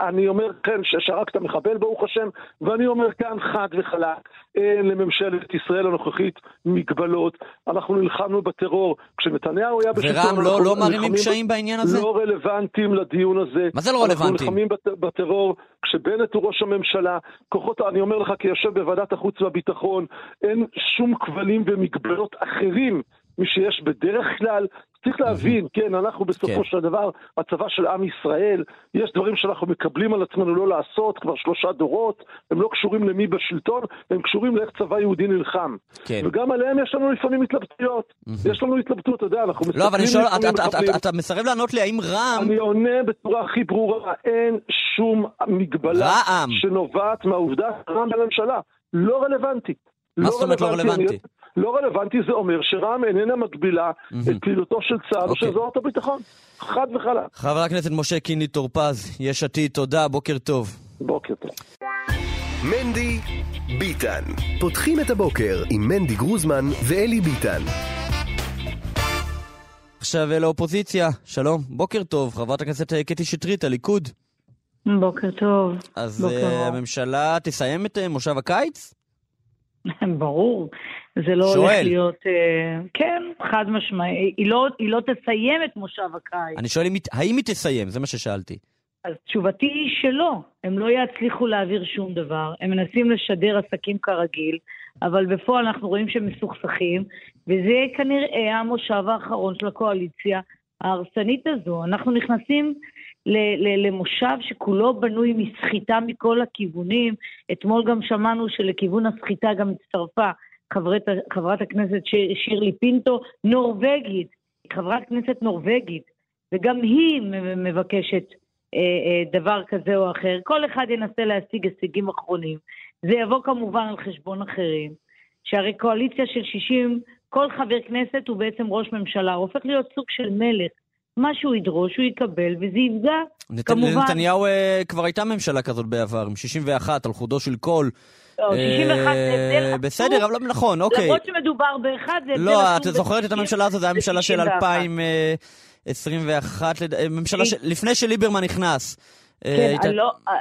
אני אומר כן, ששרקת מחבל ברוך השם, ואני אומר כאן חד וחלק, אין לממשלת ישראל הנוכחית מגבלות. אנחנו נלחמנו בטרור. כשנתניהו היה בשלטון... ורם, לא, לא מערימים קשיים בעניין הזה? לא רלוונטיים לדיון הזה. מה זה לא רלוונטיים? אנחנו נלחמים בטרור. כשבנט הוא ראש הממשלה, כוחות, אני אומר לך כיושב בוועדת החוץ והביטחון, אין שום כבלים ומגבלות אחרים משיש בדרך כלל. צריך להבין, כן, אנחנו בסופו כן. של דבר הצבא של עם ישראל, יש דברים שאנחנו מקבלים על עצמנו לא לעשות כבר שלושה דורות, הם לא קשורים למי בשלטון, הם קשורים לאיך צבא יהודי נלחם. כן. וגם עליהם יש לנו לפעמים התלבטויות. יש לנו התלבטות, אתה יודע, אנחנו מסתכלים... לא, אבל אני שואל, אתה, מסרב לענות לי, האם רע"מ... אני עונה בצורה הכי ברורה, אין שום מגבלה רע"מ. שנובעת מהעובדה שרע"מ בממשלה. לא רלוונטי. מה לא זאת אומרת לא רלוונטי? לא רלוונטי זה אומר שרע"מ איננה מגבילה את פעילותו של צה"ל או של אוקיי. זרועות הביטחון. חד וחלק. חבר הכנסת משה קינלי טור פז, יש עתיד, תודה, בוקר טוב. בוקר טוב. מנדי ביטן. פותחים את הבוקר עם מנדי גרוזמן ואלי ביטן. עכשיו לאופוזיציה, שלום, בוקר טוב, חברת הכנסת אה, קטי שטרית, הליכוד. בוקר טוב. אז בוקר uh, הממשלה תסיים את uh, מושב הקיץ? ברור, זה לא שואל. הולך להיות... Uh, כן, חד משמעי. היא לא, היא לא תסיים את מושב הקיץ. אני שואל האם היא תסיים, זה מה ששאלתי. אז תשובתי היא שלא, הם לא יצליחו להעביר שום דבר, הם מנסים לשדר עסקים כרגיל, אבל בפועל אנחנו רואים שהם מסוכסכים, וזה כנראה המושב האחרון של הקואליציה ההרסנית הזו. אנחנו נכנסים למושב שכולו בנוי מסחיטה מכל הכיוונים. אתמול גם שמענו שלכיוון הסחיטה גם הצטרפה חברת, חברת הכנסת שירלי פינטו, נורבגית, חברת כנסת נורבגית, וגם היא מבקשת אה, אה, דבר כזה או אחר. כל אחד ינסה להשיג הישגים אחרונים. זה יבוא כמובן על חשבון אחרים. שהרי קואליציה של 60, כל חבר כנסת הוא בעצם ראש ממשלה, הוא הופך להיות סוג של מלך. מה שהוא ידרוש הוא יקבל, וזה יפגע, נת... כמובן... לנתניהו uh, כבר הייתה ממשלה כזאת בעבר, עם 61, על חודו של קול. לא, 61 זה הבדל בסדר, אבל לא נכון, אוקיי. למרות שמדובר באחד, זה הבדל לא, את זוכרת את הממשלה הזאת, זו הייתה ממשלה של 2021, ממשלה לפני שליברמן נכנס. כן, לא, אה,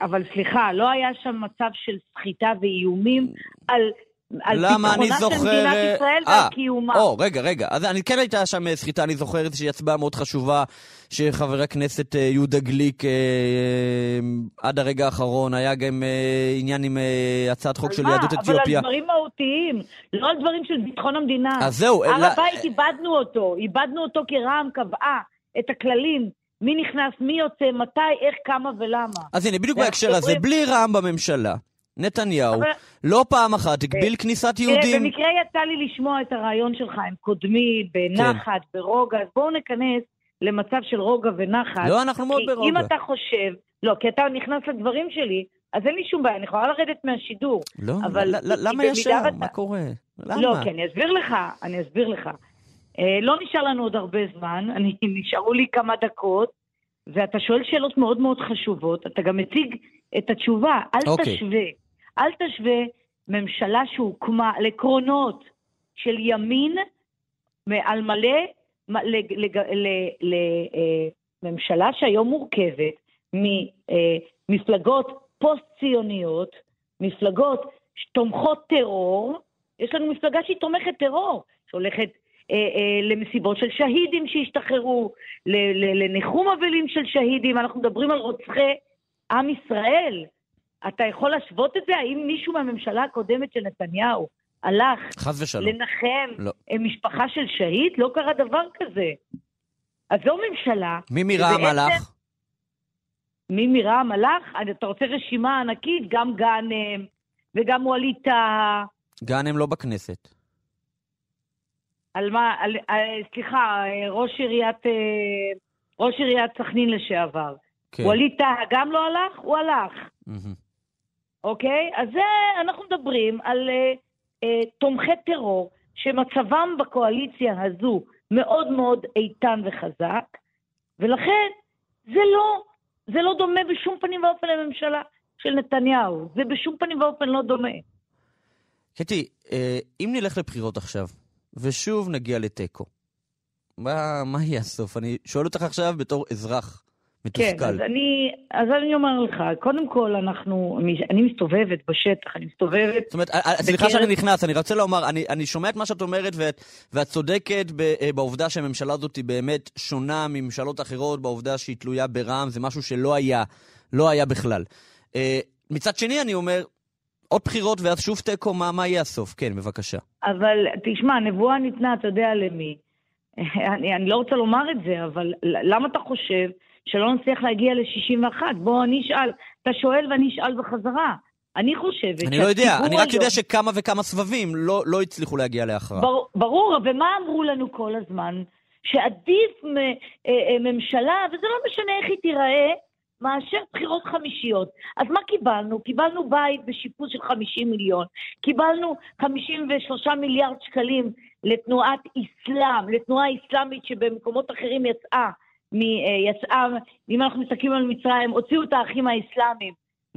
אבל סליחה, לא היה שם מצב של סחיטה ואיומים על על ביטחונה של זוכר... מדינת ישראל אה, ועל קיומה. או, רגע, רגע. אז אני כן הייתה שם אה, סחיטה, אני זוכר איזושהי הצבעה מאוד חשובה שחבר הכנסת אה, יהודה גליק אה, אה, עד הרגע האחרון, היה גם אה, עניין עם אה, הצעת חוק של מה? יהדות אתיופיה. אבל על דברים מהותיים, לא על דברים של ביטחון המדינה. אז זהו, הר הבית איבדנו אותו, איבדנו אותו כי רע"מ קבעה את הכללים, מי נכנס, מי יוצא, מתי, איך, כמה ולמה. אז הנה, בדיוק בהקשר הזה, בלי רע"מ בממשלה, נתניהו אבל- לא פעם אחת הגביל כניסת תראה, יהודים. במקרה יצא לי לשמוע את הרעיון שלך עם קודמי, בנחת, ברוגע, אז בואו ניכנס למצב של רוגע ונחת. לא, אנחנו מאוד ברוגע. אם אתה חושב, לא, כי אתה נכנס לדברים שלי, אז אין לי שום בעיה, אני יכולה לרדת מהשידור. לא, אבל ל- ל- למה ישר? ואתה- מה קורה? למה? לא, כי אני אסביר לך, אני אסביר לך. אה, לא נשאר לנו עוד הרבה זמן, אני, נשארו לי כמה דקות, ואתה שואל שאלות מאוד מאוד חשובות, אתה גם מציג את התשובה, אל אוקיי. תשווה. אל תשווה ממשלה שהוקמה על עקרונות של ימין על מלא מ- ל- לג- ל- ל- אה, שהיום מורכבת ממפלגות פוסט-ציוניות, מפלגות תומכות טרור, יש לנו מפלגה שהיא תומכת טרור, שהולכת אה, אה, למסיבות של שהידים שהשתחררו, לניחום אבלים של שהידים, אנחנו מדברים על רוצחי עם ישראל. אתה יכול להשוות את זה? האם מישהו מהממשלה הקודמת של נתניהו הלך. לנחם לא. אה, משפחה של שהיד? לא קרה דבר כזה. אז זו ממשלה... מי מרע"מ הלך? מי מרע"מ הלך? אתה רוצה רשימה ענקית? גם גאנם וגם ווליד טאהא. גאנם לא בכנסת. על מה, על, על, סליחה, אה, ראש עיריית, אה, ראש עיריית סכנין לשעבר. כן. ווליד טאהא גם לא הלך? הוא הלך, מהמם. אוקיי? אז זה, אנחנו מדברים על אה, אה, תומכי טרור שמצבם בקואליציה הזו מאוד מאוד איתן וחזק, ולכן זה לא, זה לא דומה בשום פנים ואופן לממשלה של נתניהו. זה בשום פנים ואופן לא דומה. קטי, אה, אם נלך לבחירות עכשיו, ושוב נגיע לתיקו, מה מה יהיה הסוף? אני שואל אותך עכשיו בתור אזרח כן, מתוסכל. אז אני, אז אני אומר לך, קודם כל אנחנו, אני מסתובבת בשטח, אני מסתובבת, זאת אומרת, אה, אה, סליחה שאני נכנס, אני רוצה לומר, אני, אני שומע את מה שאת אומרת, ואת, ואת צודקת ב, אה, בעובדה שהממשלה הזאת היא באמת שונה מממשלות אחרות, בעובדה שהיא תלויה ברע"מ, זה משהו שלא היה, לא היה בכלל. מצד שני, אני אומר, עוד בחירות ואז שוב תיקו, מה, מה יהיה הסוף? כן, בבקשה. אבל תשמע, הנבואה ניתנה, אתה יודע למי. אני, אני לא רוצה לומר את זה, אבל למה אתה חושב שלא נצליח להגיע ל-61? בוא, אני אשאל. אתה שואל ואני אשאל בחזרה. אני חושבת אני לא יודע, אני רק יודע היום- שכמה וכמה סבבים לא, לא הצליחו להגיע להכרעה. בר, ברור, ומה אמרו לנו כל הזמן? שעדיף מ, אה, אה, ממשלה, וזה לא משנה איך היא תיראה, מאשר בחירות חמישיות. אז מה קיבלנו? קיבלנו בית בשיפוץ של 50 מיליון, קיבלנו 53 מיליארד שקלים לתנועת אסלאם, לתנועה אסלאמית שבמקומות אחרים יצאה, אה, יצאה, אם אנחנו מסתכלים על מצרים, הוציאו את האחים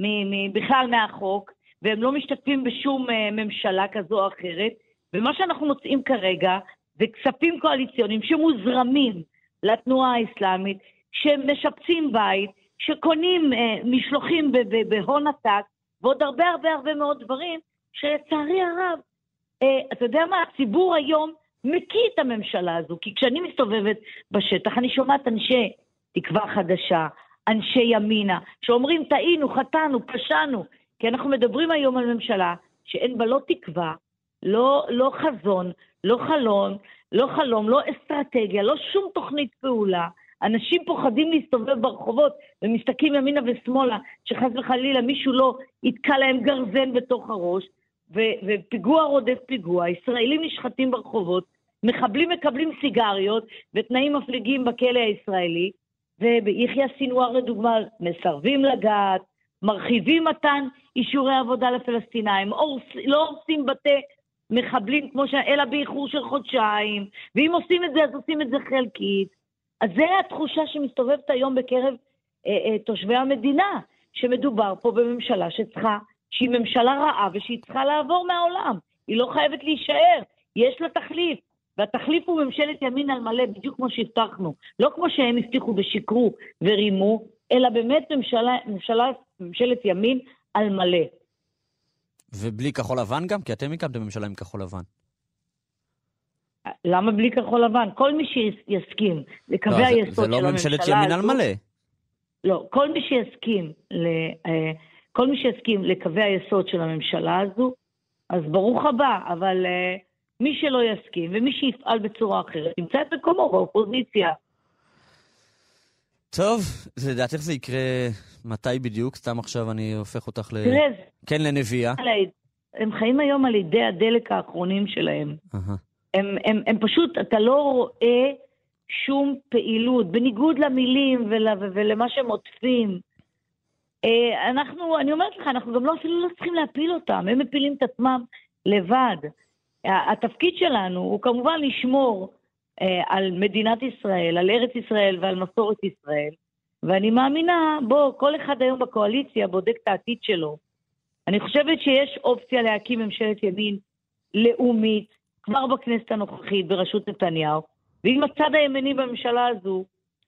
מ- בכלל מהחוק, והם לא משתתפים בשום אה, ממשלה כזו או אחרת, ומה שאנחנו מוצאים כרגע זה כספים קואליציוניים שמוזרמים לתנועה האסלאמית, שמשפצים בית, שקונים אה, משלוחים בהון עתק, ועוד הרבה הרבה הרבה מאוד דברים, שלצערי הרב, אה, אתה יודע מה, הציבור היום מקיא את הממשלה הזו, כי כשאני מסתובבת בשטח, אני שומעת אנשי תקווה חדשה, אנשי ימינה, שאומרים טעינו, חטאנו, פשענו, כי אנחנו מדברים היום על ממשלה שאין בה לא תקווה, לא, לא חזון, לא חלום, לא חלום, לא אסטרטגיה, לא שום תוכנית פעולה. אנשים פוחדים להסתובב ברחובות ומסתכלים ימינה ושמאלה, שחס וחלילה מישהו לא יתקע להם גרזן בתוך הראש, ו- ופיגוע רודף פיגוע, ישראלים נשחטים ברחובות, מחבלים מקבלים סיגריות ותנאים מפליגים בכלא הישראלי, וביחיא סינואר לדוגמה מסרבים לגעת, מרחיבים מתן אישורי עבודה לפלסטינאים, אורס, לא הורסים בתי מחבלים כמו ש... אלא באיחור של חודשיים, ואם עושים את זה אז עושים את זה חלקית. אז זו התחושה שמסתובבת היום בקרב אה, אה, תושבי המדינה, שמדובר פה בממשלה שצריכה, שהיא ממשלה רעה ושהיא צריכה לעבור מהעולם. היא לא חייבת להישאר, יש לה תחליף. והתחליף הוא ממשלת ימין על מלא, בדיוק כמו שהבטחנו. לא כמו שהם הבטיחו ושיקרו ורימו, אלא באמת ממשלה, ממשלה, ממשלת ימין על מלא. ובלי כחול לבן גם? כי אתם הקמתם ממשלה עם כחול לבן. למה בלי כחול לבן? כל מי שיסכים לקווי לא, היסוד זה, של זה לא ממשלת ימין על מלא. לא, כל מי שיסכים, ל, אה, כל מי שיסכים לקווי היסוד של הממשלה הזו, אז ברוך הבא, אבל אה, מי שלא יסכים ומי שיפעל בצורה אחרת, ימצא את מקומו באופוזיציה. טוב, לדעתך זה יקרה מתי בדיוק? סתם עכשיו אני הופך אותך ל... כן, לנביאה. הם חיים היום על ידי הדלק האחרונים שלהם. הם, הם, הם פשוט, אתה לא רואה שום פעילות, בניגוד למילים ול, ולמה שהם עוטפים. אה, אנחנו, אני אומרת לך, אנחנו גם לא, אפילו לא צריכים להפיל אותם, הם מפילים את עצמם לבד. התפקיד שלנו הוא כמובן לשמור אה, על מדינת ישראל, על ארץ ישראל ועל מסורת ישראל, ואני מאמינה, בוא, כל אחד היום בקואליציה בודק את העתיד שלו. אני חושבת שיש אופציה להקים ממשלת ימין לאומית, כבר בכנסת הנוכחית בראשות נתניהו, ואם הצד הימני בממשלה הזו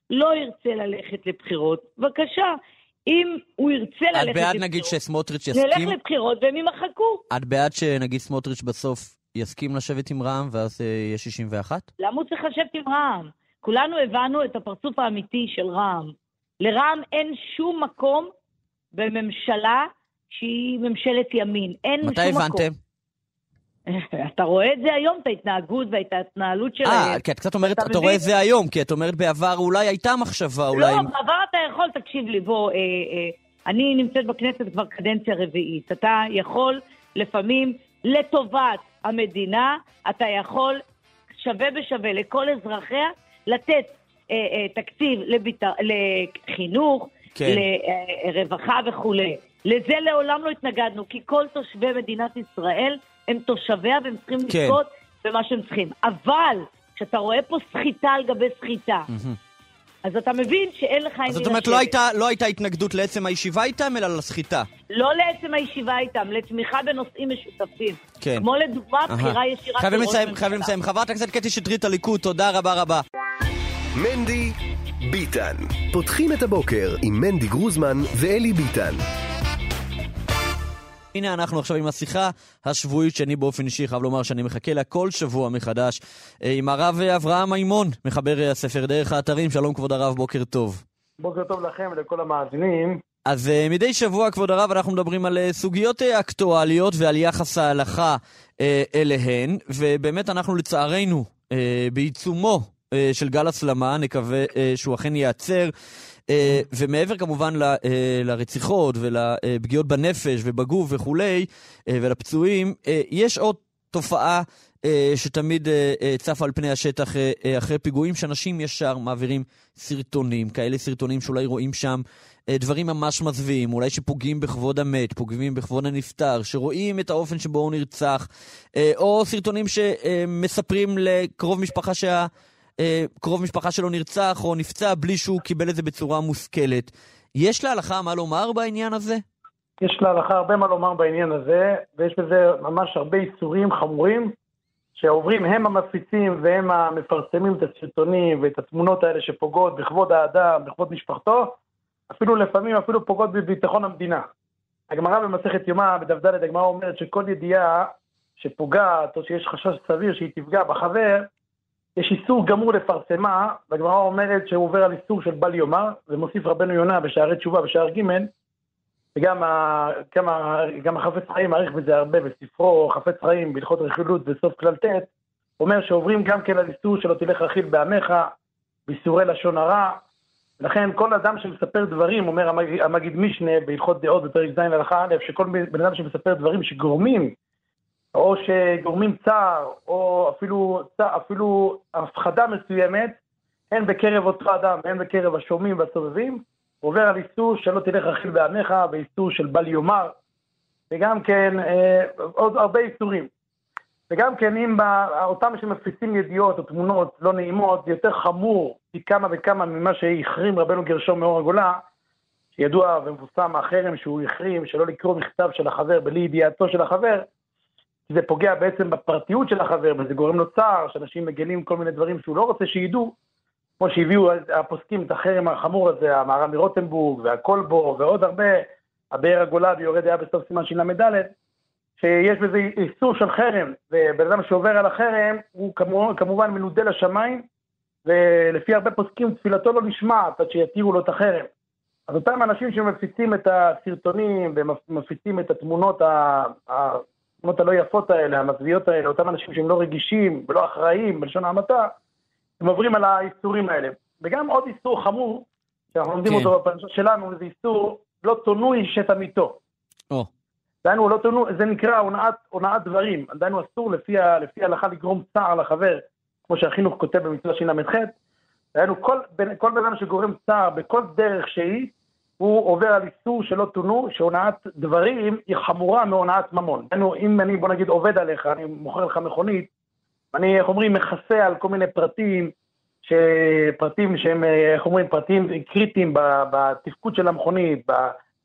לא ירצה ללכת לבחירות, בבקשה, אם הוא ירצה ללכת את לבחירות, בעד נגיד שסמוטריץ' נלך יסכים? לבחירות והם יימחקו. את בעד שנגיד סמוטריץ' בסוף יסכים לשבת עם רע"מ ואז אה, יהיה 61? למה הוא צריך לשבת עם רע"מ? כולנו הבנו את הפרצוף האמיתי של רע"מ. לרע"מ אין שום מקום בממשלה שהיא ממשלת ימין. אין מתי שום הבנתם? אתה רואה את זה היום, את ההתנהגות ואת ההתנהלות שלהם. אה, כי את קצת אומרת, אתה אתה? רואה את זה היום, כי את אומרת בעבר אולי הייתה מחשבה, אולי... לא, בעבר אתה יכול, תקשיב לי, בוא, אה, אה, אני נמצאת בכנסת כבר קדנציה רביעית. אתה יכול לפעמים, לטובת המדינה, אתה יכול שווה בשווה לכל אזרחיה לתת אה, אה, תקציב לביט... לחינוך, כן. לרווחה וכולי. לזה לעולם לא התנגדנו, כי כל תושבי מדינת ישראל הם תושביה והם צריכים כן. לזכות במה שהם צריכים. אבל כשאתה רואה פה סחיטה על גבי סחיטה. אז אתה מבין שאין לך עם אז זאת אומרת. לא הייתה- לא הייתה התנגדות לעצם הישיבה איתם, אלא לסחיטה. לא לעצם הישיבה איתם, לתמיכה בנושאים משותפים. כן. כמו לדוגמה. בחירה ישירה של ראש לסיים, ממשלה. חייבים לסיים. חברת הכנסת קטי שטרית, הליכוד, תודה רבה רבה. מנדי ביטן. פותחים את הבוקר עם מנדי גרוזמן ואלי ביטן. הנה אנחנו עכשיו עם השיחה השבועית שאני באופן אישי חייב לומר שאני מחכה לה כל שבוע מחדש אה, עם הרב אברהם מימון, מחבר אה, הספר דרך האתרים. שלום כבוד הרב, בוקר טוב. בוקר טוב לכם ולכל המאזינים. אז uh, מדי שבוע, כבוד הרב, אנחנו מדברים על סוגיות אקטואליות ועל יחס ההלכה אליהן, ובאמת אנחנו לצערנו בעיצומו של גל הסלמה, נקווה שהוא אכן ייעצר. Uh, ומעבר כמובן uh, לרציחות ולפגיעות בנפש ובגוף וכולי, uh, ולפצועים, יש עוד תופעה שתמיד צפה על פני השטח אחרי פיגועים, שאנשים ישר מעבירים סרטונים, כאלה סרטונים שאולי רואים שם אה, דברים ממש מזוויעים, אולי שפוגעים בכבוד המת, פוגעים בכבוד הנפטר, שרואים את האופן שבו הוא נרצח, אה, או סרטונים שמספרים לקרוב משפחה שה... אה, קרוב משפחה שלו נרצח או נפצע בלי שהוא קיבל את זה בצורה מושכלת. יש להלכה מה לומר בעניין הזה? יש להלכה הרבה מה לומר בעניין הזה, ויש בזה ממש הרבה איסורים חמורים שעוברים הם המפיצים והם המפרסמים את הסרטונים ואת התמונות האלה שפוגעות בכבוד האדם, בכבוד משפחתו, אפילו לפעמים אפילו פוגעות בביטחון המדינה. הגמרא במסכת יומא, בדף ד', הגמרא אומרת שכל ידיעה שפוגעת או שיש חשש סביר שהיא תפגע בחבר, יש איסור גמור לפרסמה, והגמרא אומרת שהוא עובר על איסור של בל יאמר, ומוסיף רבנו יונה בשערי תשובה בשער ג', וגם ה, גם, ה, גם החפץ חיים מעריך בזה הרבה בספרו חפץ חיים בהלכות רכילות בסוף כלל ט', אומר שעוברים גם כן על איסור שלא תלך רכיל בעמך, באיסורי לשון הרע, לכן כל אדם שמספר דברים, אומר המג- המגיד משנה בהלכות דעות בפרק ז' הלכה א', שכל בן אדם שמספר דברים שגורמים או שגורמים צער, או אפילו, אפילו הפחדה מסוימת, הן בקרב אותו אדם, הן בקרב השומעים והסובבים, עובר על איסור שלא תלך רכיל בעמך, ואיסור של בל יאמר, וגם כן אה, עוד הרבה איסורים. וגם כן אם בא- אותם שמפיצים ידיעות או תמונות לא נעימות, זה יותר חמור פי כמה וכמה ממה שהחרים רבנו גרשום מאור הגולה, שידוע ומפורסם החרם שהוא החרים, שלא לקרוא מכתב של החבר בלי ידיעתו של החבר, זה פוגע בעצם בפרטיות של החבר, וזה גורם לו צער, שאנשים מגלים כל מיני דברים שהוא לא רוצה שידעו, כמו שהביאו הפוסקים את החרם החמור הזה, המהר"ם מרוטנבורג והכלבו ועוד הרבה, הבאר הגולה ויורד היה בסוף סימן של"ד. שיש בזה איסור של חרם, ובן אדם שעובר על החרם הוא כמובן מנודה לשמיים, ולפי הרבה פוסקים תפילתו לא נשמעת עד שיתירו לו את החרם. אז אותם אנשים שמפיצים את הסרטונים ומפיצים את התמונות, התמונות הלא יפות האלה, המזוויעות האלה, אותם אנשים שהם לא רגישים ולא אחראיים, בלשון המעטה, הם עוברים על האיסורים האלה. וגם עוד איסור חמור, שאנחנו לומדים כן. אותו בפרשה שלנו, זה איסור לא תונו איש את עמיתו. או, דהיינו, לא תונו, זה נקרא הונאת, הונאת דברים. דהיינו, אסור לפי, לפי ההלכה לגרום צער לחבר, כמו שהחינוך כותב במצווה של"ח. דהיינו, כל בן אדם שגורם צער בכל דרך שהיא, הוא עובר על איסור שלא תונו, שהונאת דברים היא חמורה מהונאת ממון. אם אני, בוא נגיד, עובד עליך, אני מוכר לך מכונית, אני, איך אומרים, מכסה על כל מיני פרטים, שפרטים שהם, אה, איך אומרים, פרטים קריטיים בתפקוד של המכונית,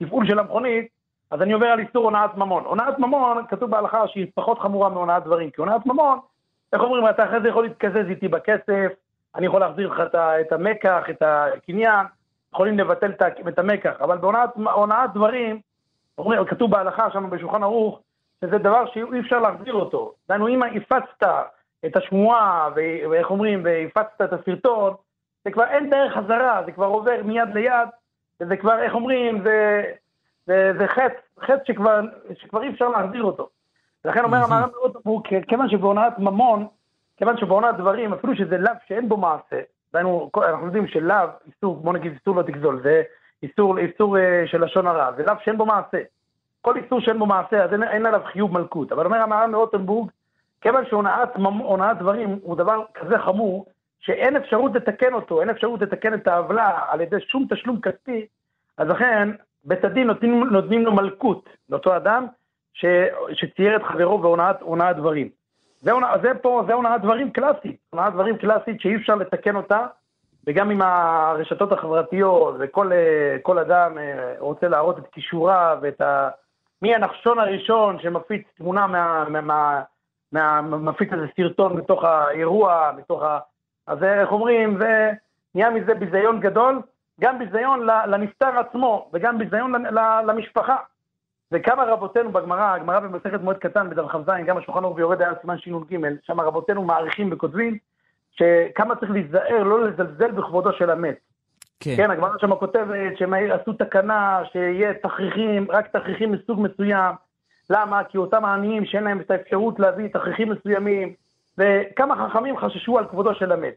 בתפעול של המכונית, אז אני עובר על איסור הונאת ממון. הונאת ממון, כתוב בהלכה שהיא פחות חמורה מהונאת דברים, כי הונאת ממון, איך אומרים, אתה אחרי זה יכול להתקזז איתי בכסף, אני יכול להחזיר לך את המקח, את הקניין, יכולים לבטל את המקח, אבל בהונאת הונאת דברים, אומרים, כתוב בהלכה שם בשולחן ערוך, שזה דבר שאי אפשר להחזיר אותו. דהיינו, אם הפצת את השמועה, ואיך אומרים, והפצת את הסרטון, זה כבר אין דרך חזרה, זה כבר עובר מיד ליד, וזה כבר, איך אומרים, זה, זה, זה חטא, חטא שכבר, שכבר אי אפשר להחזיר אותו. לכן אומר המהר"ם מאוד כיוון שבהונאת ממון, כיוון שבהונאת דברים, אפילו שזה לאו שאין בו מעשה, דהיינו, כל- אנחנו יודעים שלאו, איסור, בוא נגיד איסור לא תגזול, זה איסור, איסור אה, של לשון הרע, זה לאו שאין בו מעשה. כל איסור שאין בו מעשה, אז אין, אין עליו חיוב מלכות. אבל אומר המהר"ם מרוטנבורג, כיוון שהונאת דברים הוא דבר כזה חמור, שאין אפשרות לתקן אותו, אין אפשרות לתקן את העוולה על ידי שום תשלום כספי, אז לכן בית הדין נותנים, נותנים לו מלכות לאותו אדם ש, שצייר את חברו בהונאת הונאת דברים. זה, הונא- זה פה, זה הונאת דברים קלאסית, הונאת דברים קלאסית שאי אפשר לתקן אותה, וגם עם הרשתות החברתיות, וכל אה, אדם אה, רוצה להראות את כישוריו ואת ה... מי הנחשון הראשון שמפיץ תמונה מה... מה, מה מה, מפיץ איזה סרטון בתוך האירוע, בתוך ה... אז איך אומרים, זה נהיה מזה ביזיון גדול, גם ביזיון לנפטר עצמו, וגם ביזיון למשפחה. וכמה רבותינו בגמרא, הגמרא במסכת מועד קטן בדף כ"ז, גם השולחן ערוך ויורד היה סימן ש"ג, שם רבותינו מעריכים וכותבים שכמה צריך להיזהר לא לזלזל בכבודו של המת. כן. כן, הגמרא שם כותבת שהם עשו תקנה שיהיה תכריכים, רק תכריכים מסוג מסוים. למה? כי אותם העניים שאין להם את האפשרות להביא תכריכים מסוימים, וכמה חכמים חששו על כבודו של המת.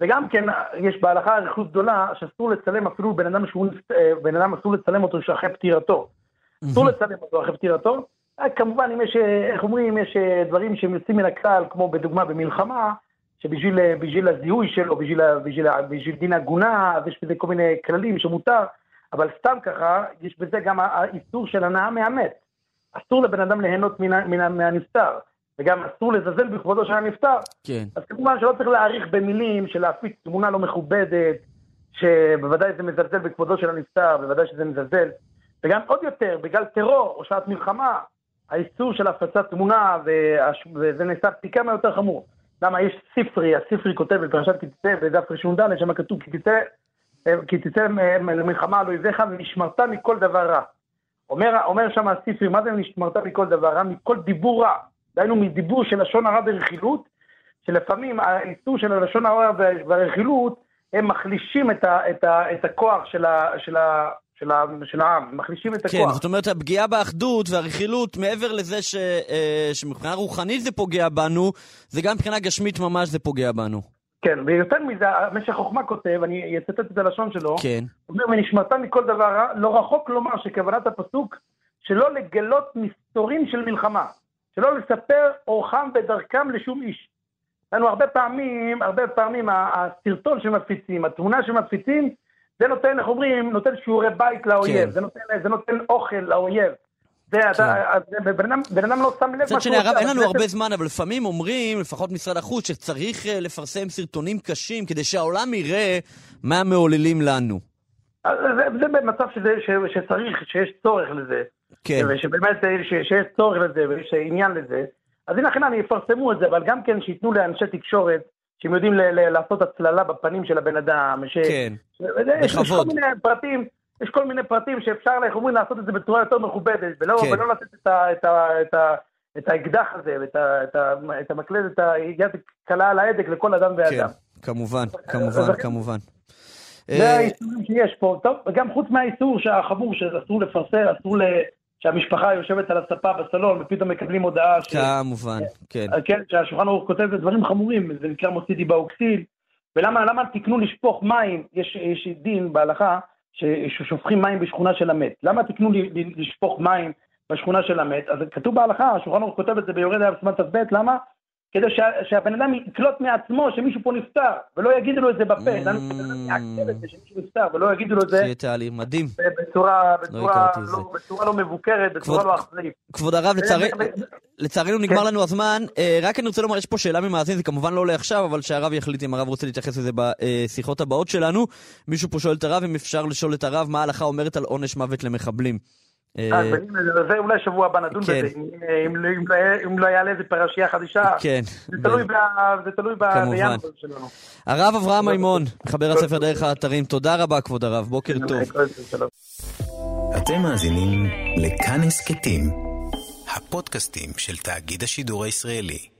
וגם כן, יש בהלכה אריכות גדולה שאסור לצלם אפילו בן אדם שהוא, אה, בן אדם אסור לצלם אותו שאחרי פטירתו. אסור לצלם אותו אחרי פטירתו. רק כמובן, אם יש, אה, איך אומרים, יש אה, דברים שהם יוצאים מן הכלל, כמו בדוגמה במלחמה, שבשביל אה, בשביל הזיהוי שלו, בשביל, דין עגונה, אז יש בזה כל מיני כללים שמותר, אבל סתם ככה, יש בזה גם האיסור של הנאה מהמת. אסור לבן אדם ליהנות מן, מן, מהנפטר, וגם אסור לזלזל בכבודו של הנפטר. כן. אז כמובן שלא צריך להעריך במילים של להפיץ תמונה לא מכובדת, שבוודאי זה מזלזל בכבודו של הנפטר, בוודאי שזה מזלזל. וגם עוד יותר, בגלל טרור או שעת מלחמה, האיסור של הפצת תמונה, והש- וזה נעשה פי כמה יותר חמור. למה יש ספרי, הספרי כותב בפרשת כי תצא בדף ר"ד, שם כתוב כי תצא, כי תצא למלחמה על אויביך ונשמרת מכל דבר רע. אומר, אומר שם הספרי, מה זה נשמרת מכל דבר רע? מכל דיבור רע. דהיינו מדיבור של לשון הרע ברכילות, שלפעמים האיסור של הלשון הרע והרכילות, הם מחלישים את, ה, את, ה, את הכוח של, ה, של, ה, ה, של העם, מחלישים את כן, הכוח. זאת אומרת, הפגיעה באחדות והרכילות, מעבר לזה ש, אה, שמבחינה רוחנית זה פוגע בנו, זה גם מבחינה גשמית ממש זה פוגע בנו. כן, ויותר מזה, משך חוכמה כותב, אני אצטט את הלשון שלו, כן. הוא אומר, ונשמרת מכל דבר רע, לא רחוק לומר שכוונת הפסוק, שלא לגלות מסתורים של מלחמה, שלא לספר אורחם ודרכם לשום איש. לנו הרבה פעמים, הרבה פעמים הסרטון שמפיצים, התמונה שמפיצים, זה נותן, איך אומרים, נותן שיעורי בית לאויב, כן. זה, נותן, זה נותן אוכל לאויב. זה, אתה, אז בן אדם, בן אדם לא שם לב מה שהוא עושה, אין לנו הרבה זמן, אבל לפעמים אומרים, לפחות משרד החוץ, שצריך אה, לפרסם סרטונים קשים כדי שהעולם יראה מה מעוללים לנו. זה, זה במצב שזה, ש, שצריך, שיש צורך לזה. כן. ושבאמת אה, ש, שיש צורך לזה ויש עניין לזה. אז הנה חינם יפרסמו את זה, אבל גם כן שייתנו לאנשי תקשורת, שהם יודעים לעשות הצללה בפנים של הבן אדם. ש, כן. ש, וזה, יש, כל בכבוד. מיני פרטים, יש כל מיני פרטים שאפשר, איך אומרים, לעשות את זה בצורה יותר מכובדת, ולא, כן. ולא לתת את, ה, את, ה, את, ה, את האקדח הזה, ואת ה- את ה- את המקלדת, היד קלה על ההדק לכל אדם כן, ואדם. כמובן, כמובן, כמובן. זה אה, האיסורים שיש פה. טוב, וגם חוץ מהאיסור החמור שאסור לפרסם, אסור ל... שהמשפחה יושבת על הספה בסלון ופתאום מקבלים הודעה ש... כמובן, כן. כן, שהשולחן ערוך כותב דברים חמורים, זה נקרא מוציא דיבה אוקסיל. ולמה למה תקנו לשפוך מים, יש, יש דין בהלכה ש- ששופכים מים בשכונה של המת. למה תקנו לשפוך מים בשכונה של המת? אז כתוב בהלכה, השולחן ערוך כותב את זה ביורד היה בסימן ת"ב, למה? כדי שה, שהבן אדם יקלוט מעצמו שמישהו פה נפטר, ולא יגידו לו את זה בפה. Mm. את זה שמישהו נפטר, ולא יגידו לו את זה שיהיה תהליך מדהים. בצורה, בצורה, זה. לא, בצורה לא מבוקרת, בצורה כבוד- לא אכזרית. כבוד הרב, לצערי- לצערנו נגמר כן. לנו הזמן. אה, רק אני רוצה לומר, יש פה שאלה ממאזין, זה כמובן לא לעכשיו, אבל שהרב יחליט אם הרב רוצה להתייחס לזה בשיחות הבאות שלנו. מישהו פה שואל את הרב אם אפשר לשאול את הרב מה ההלכה אומרת על עונש מוות למחבלים. אה, זה אולי שבוע הבא נדון כן. בזה, אם- לא- אם לא- יעלה איזה פרשייה חדשה. כן. זה תלוי ב- זה תלוי ב- כמובן. בינואר שלנו. הרב אברהם מימון, מחבר הספר דרך האתרים, תודה רבה כבוד הרב, בוקר טוב. שלום. אתם מאזינים לכאן הסכתים, הפודקאסטים של תאגיד השידור הישראלי.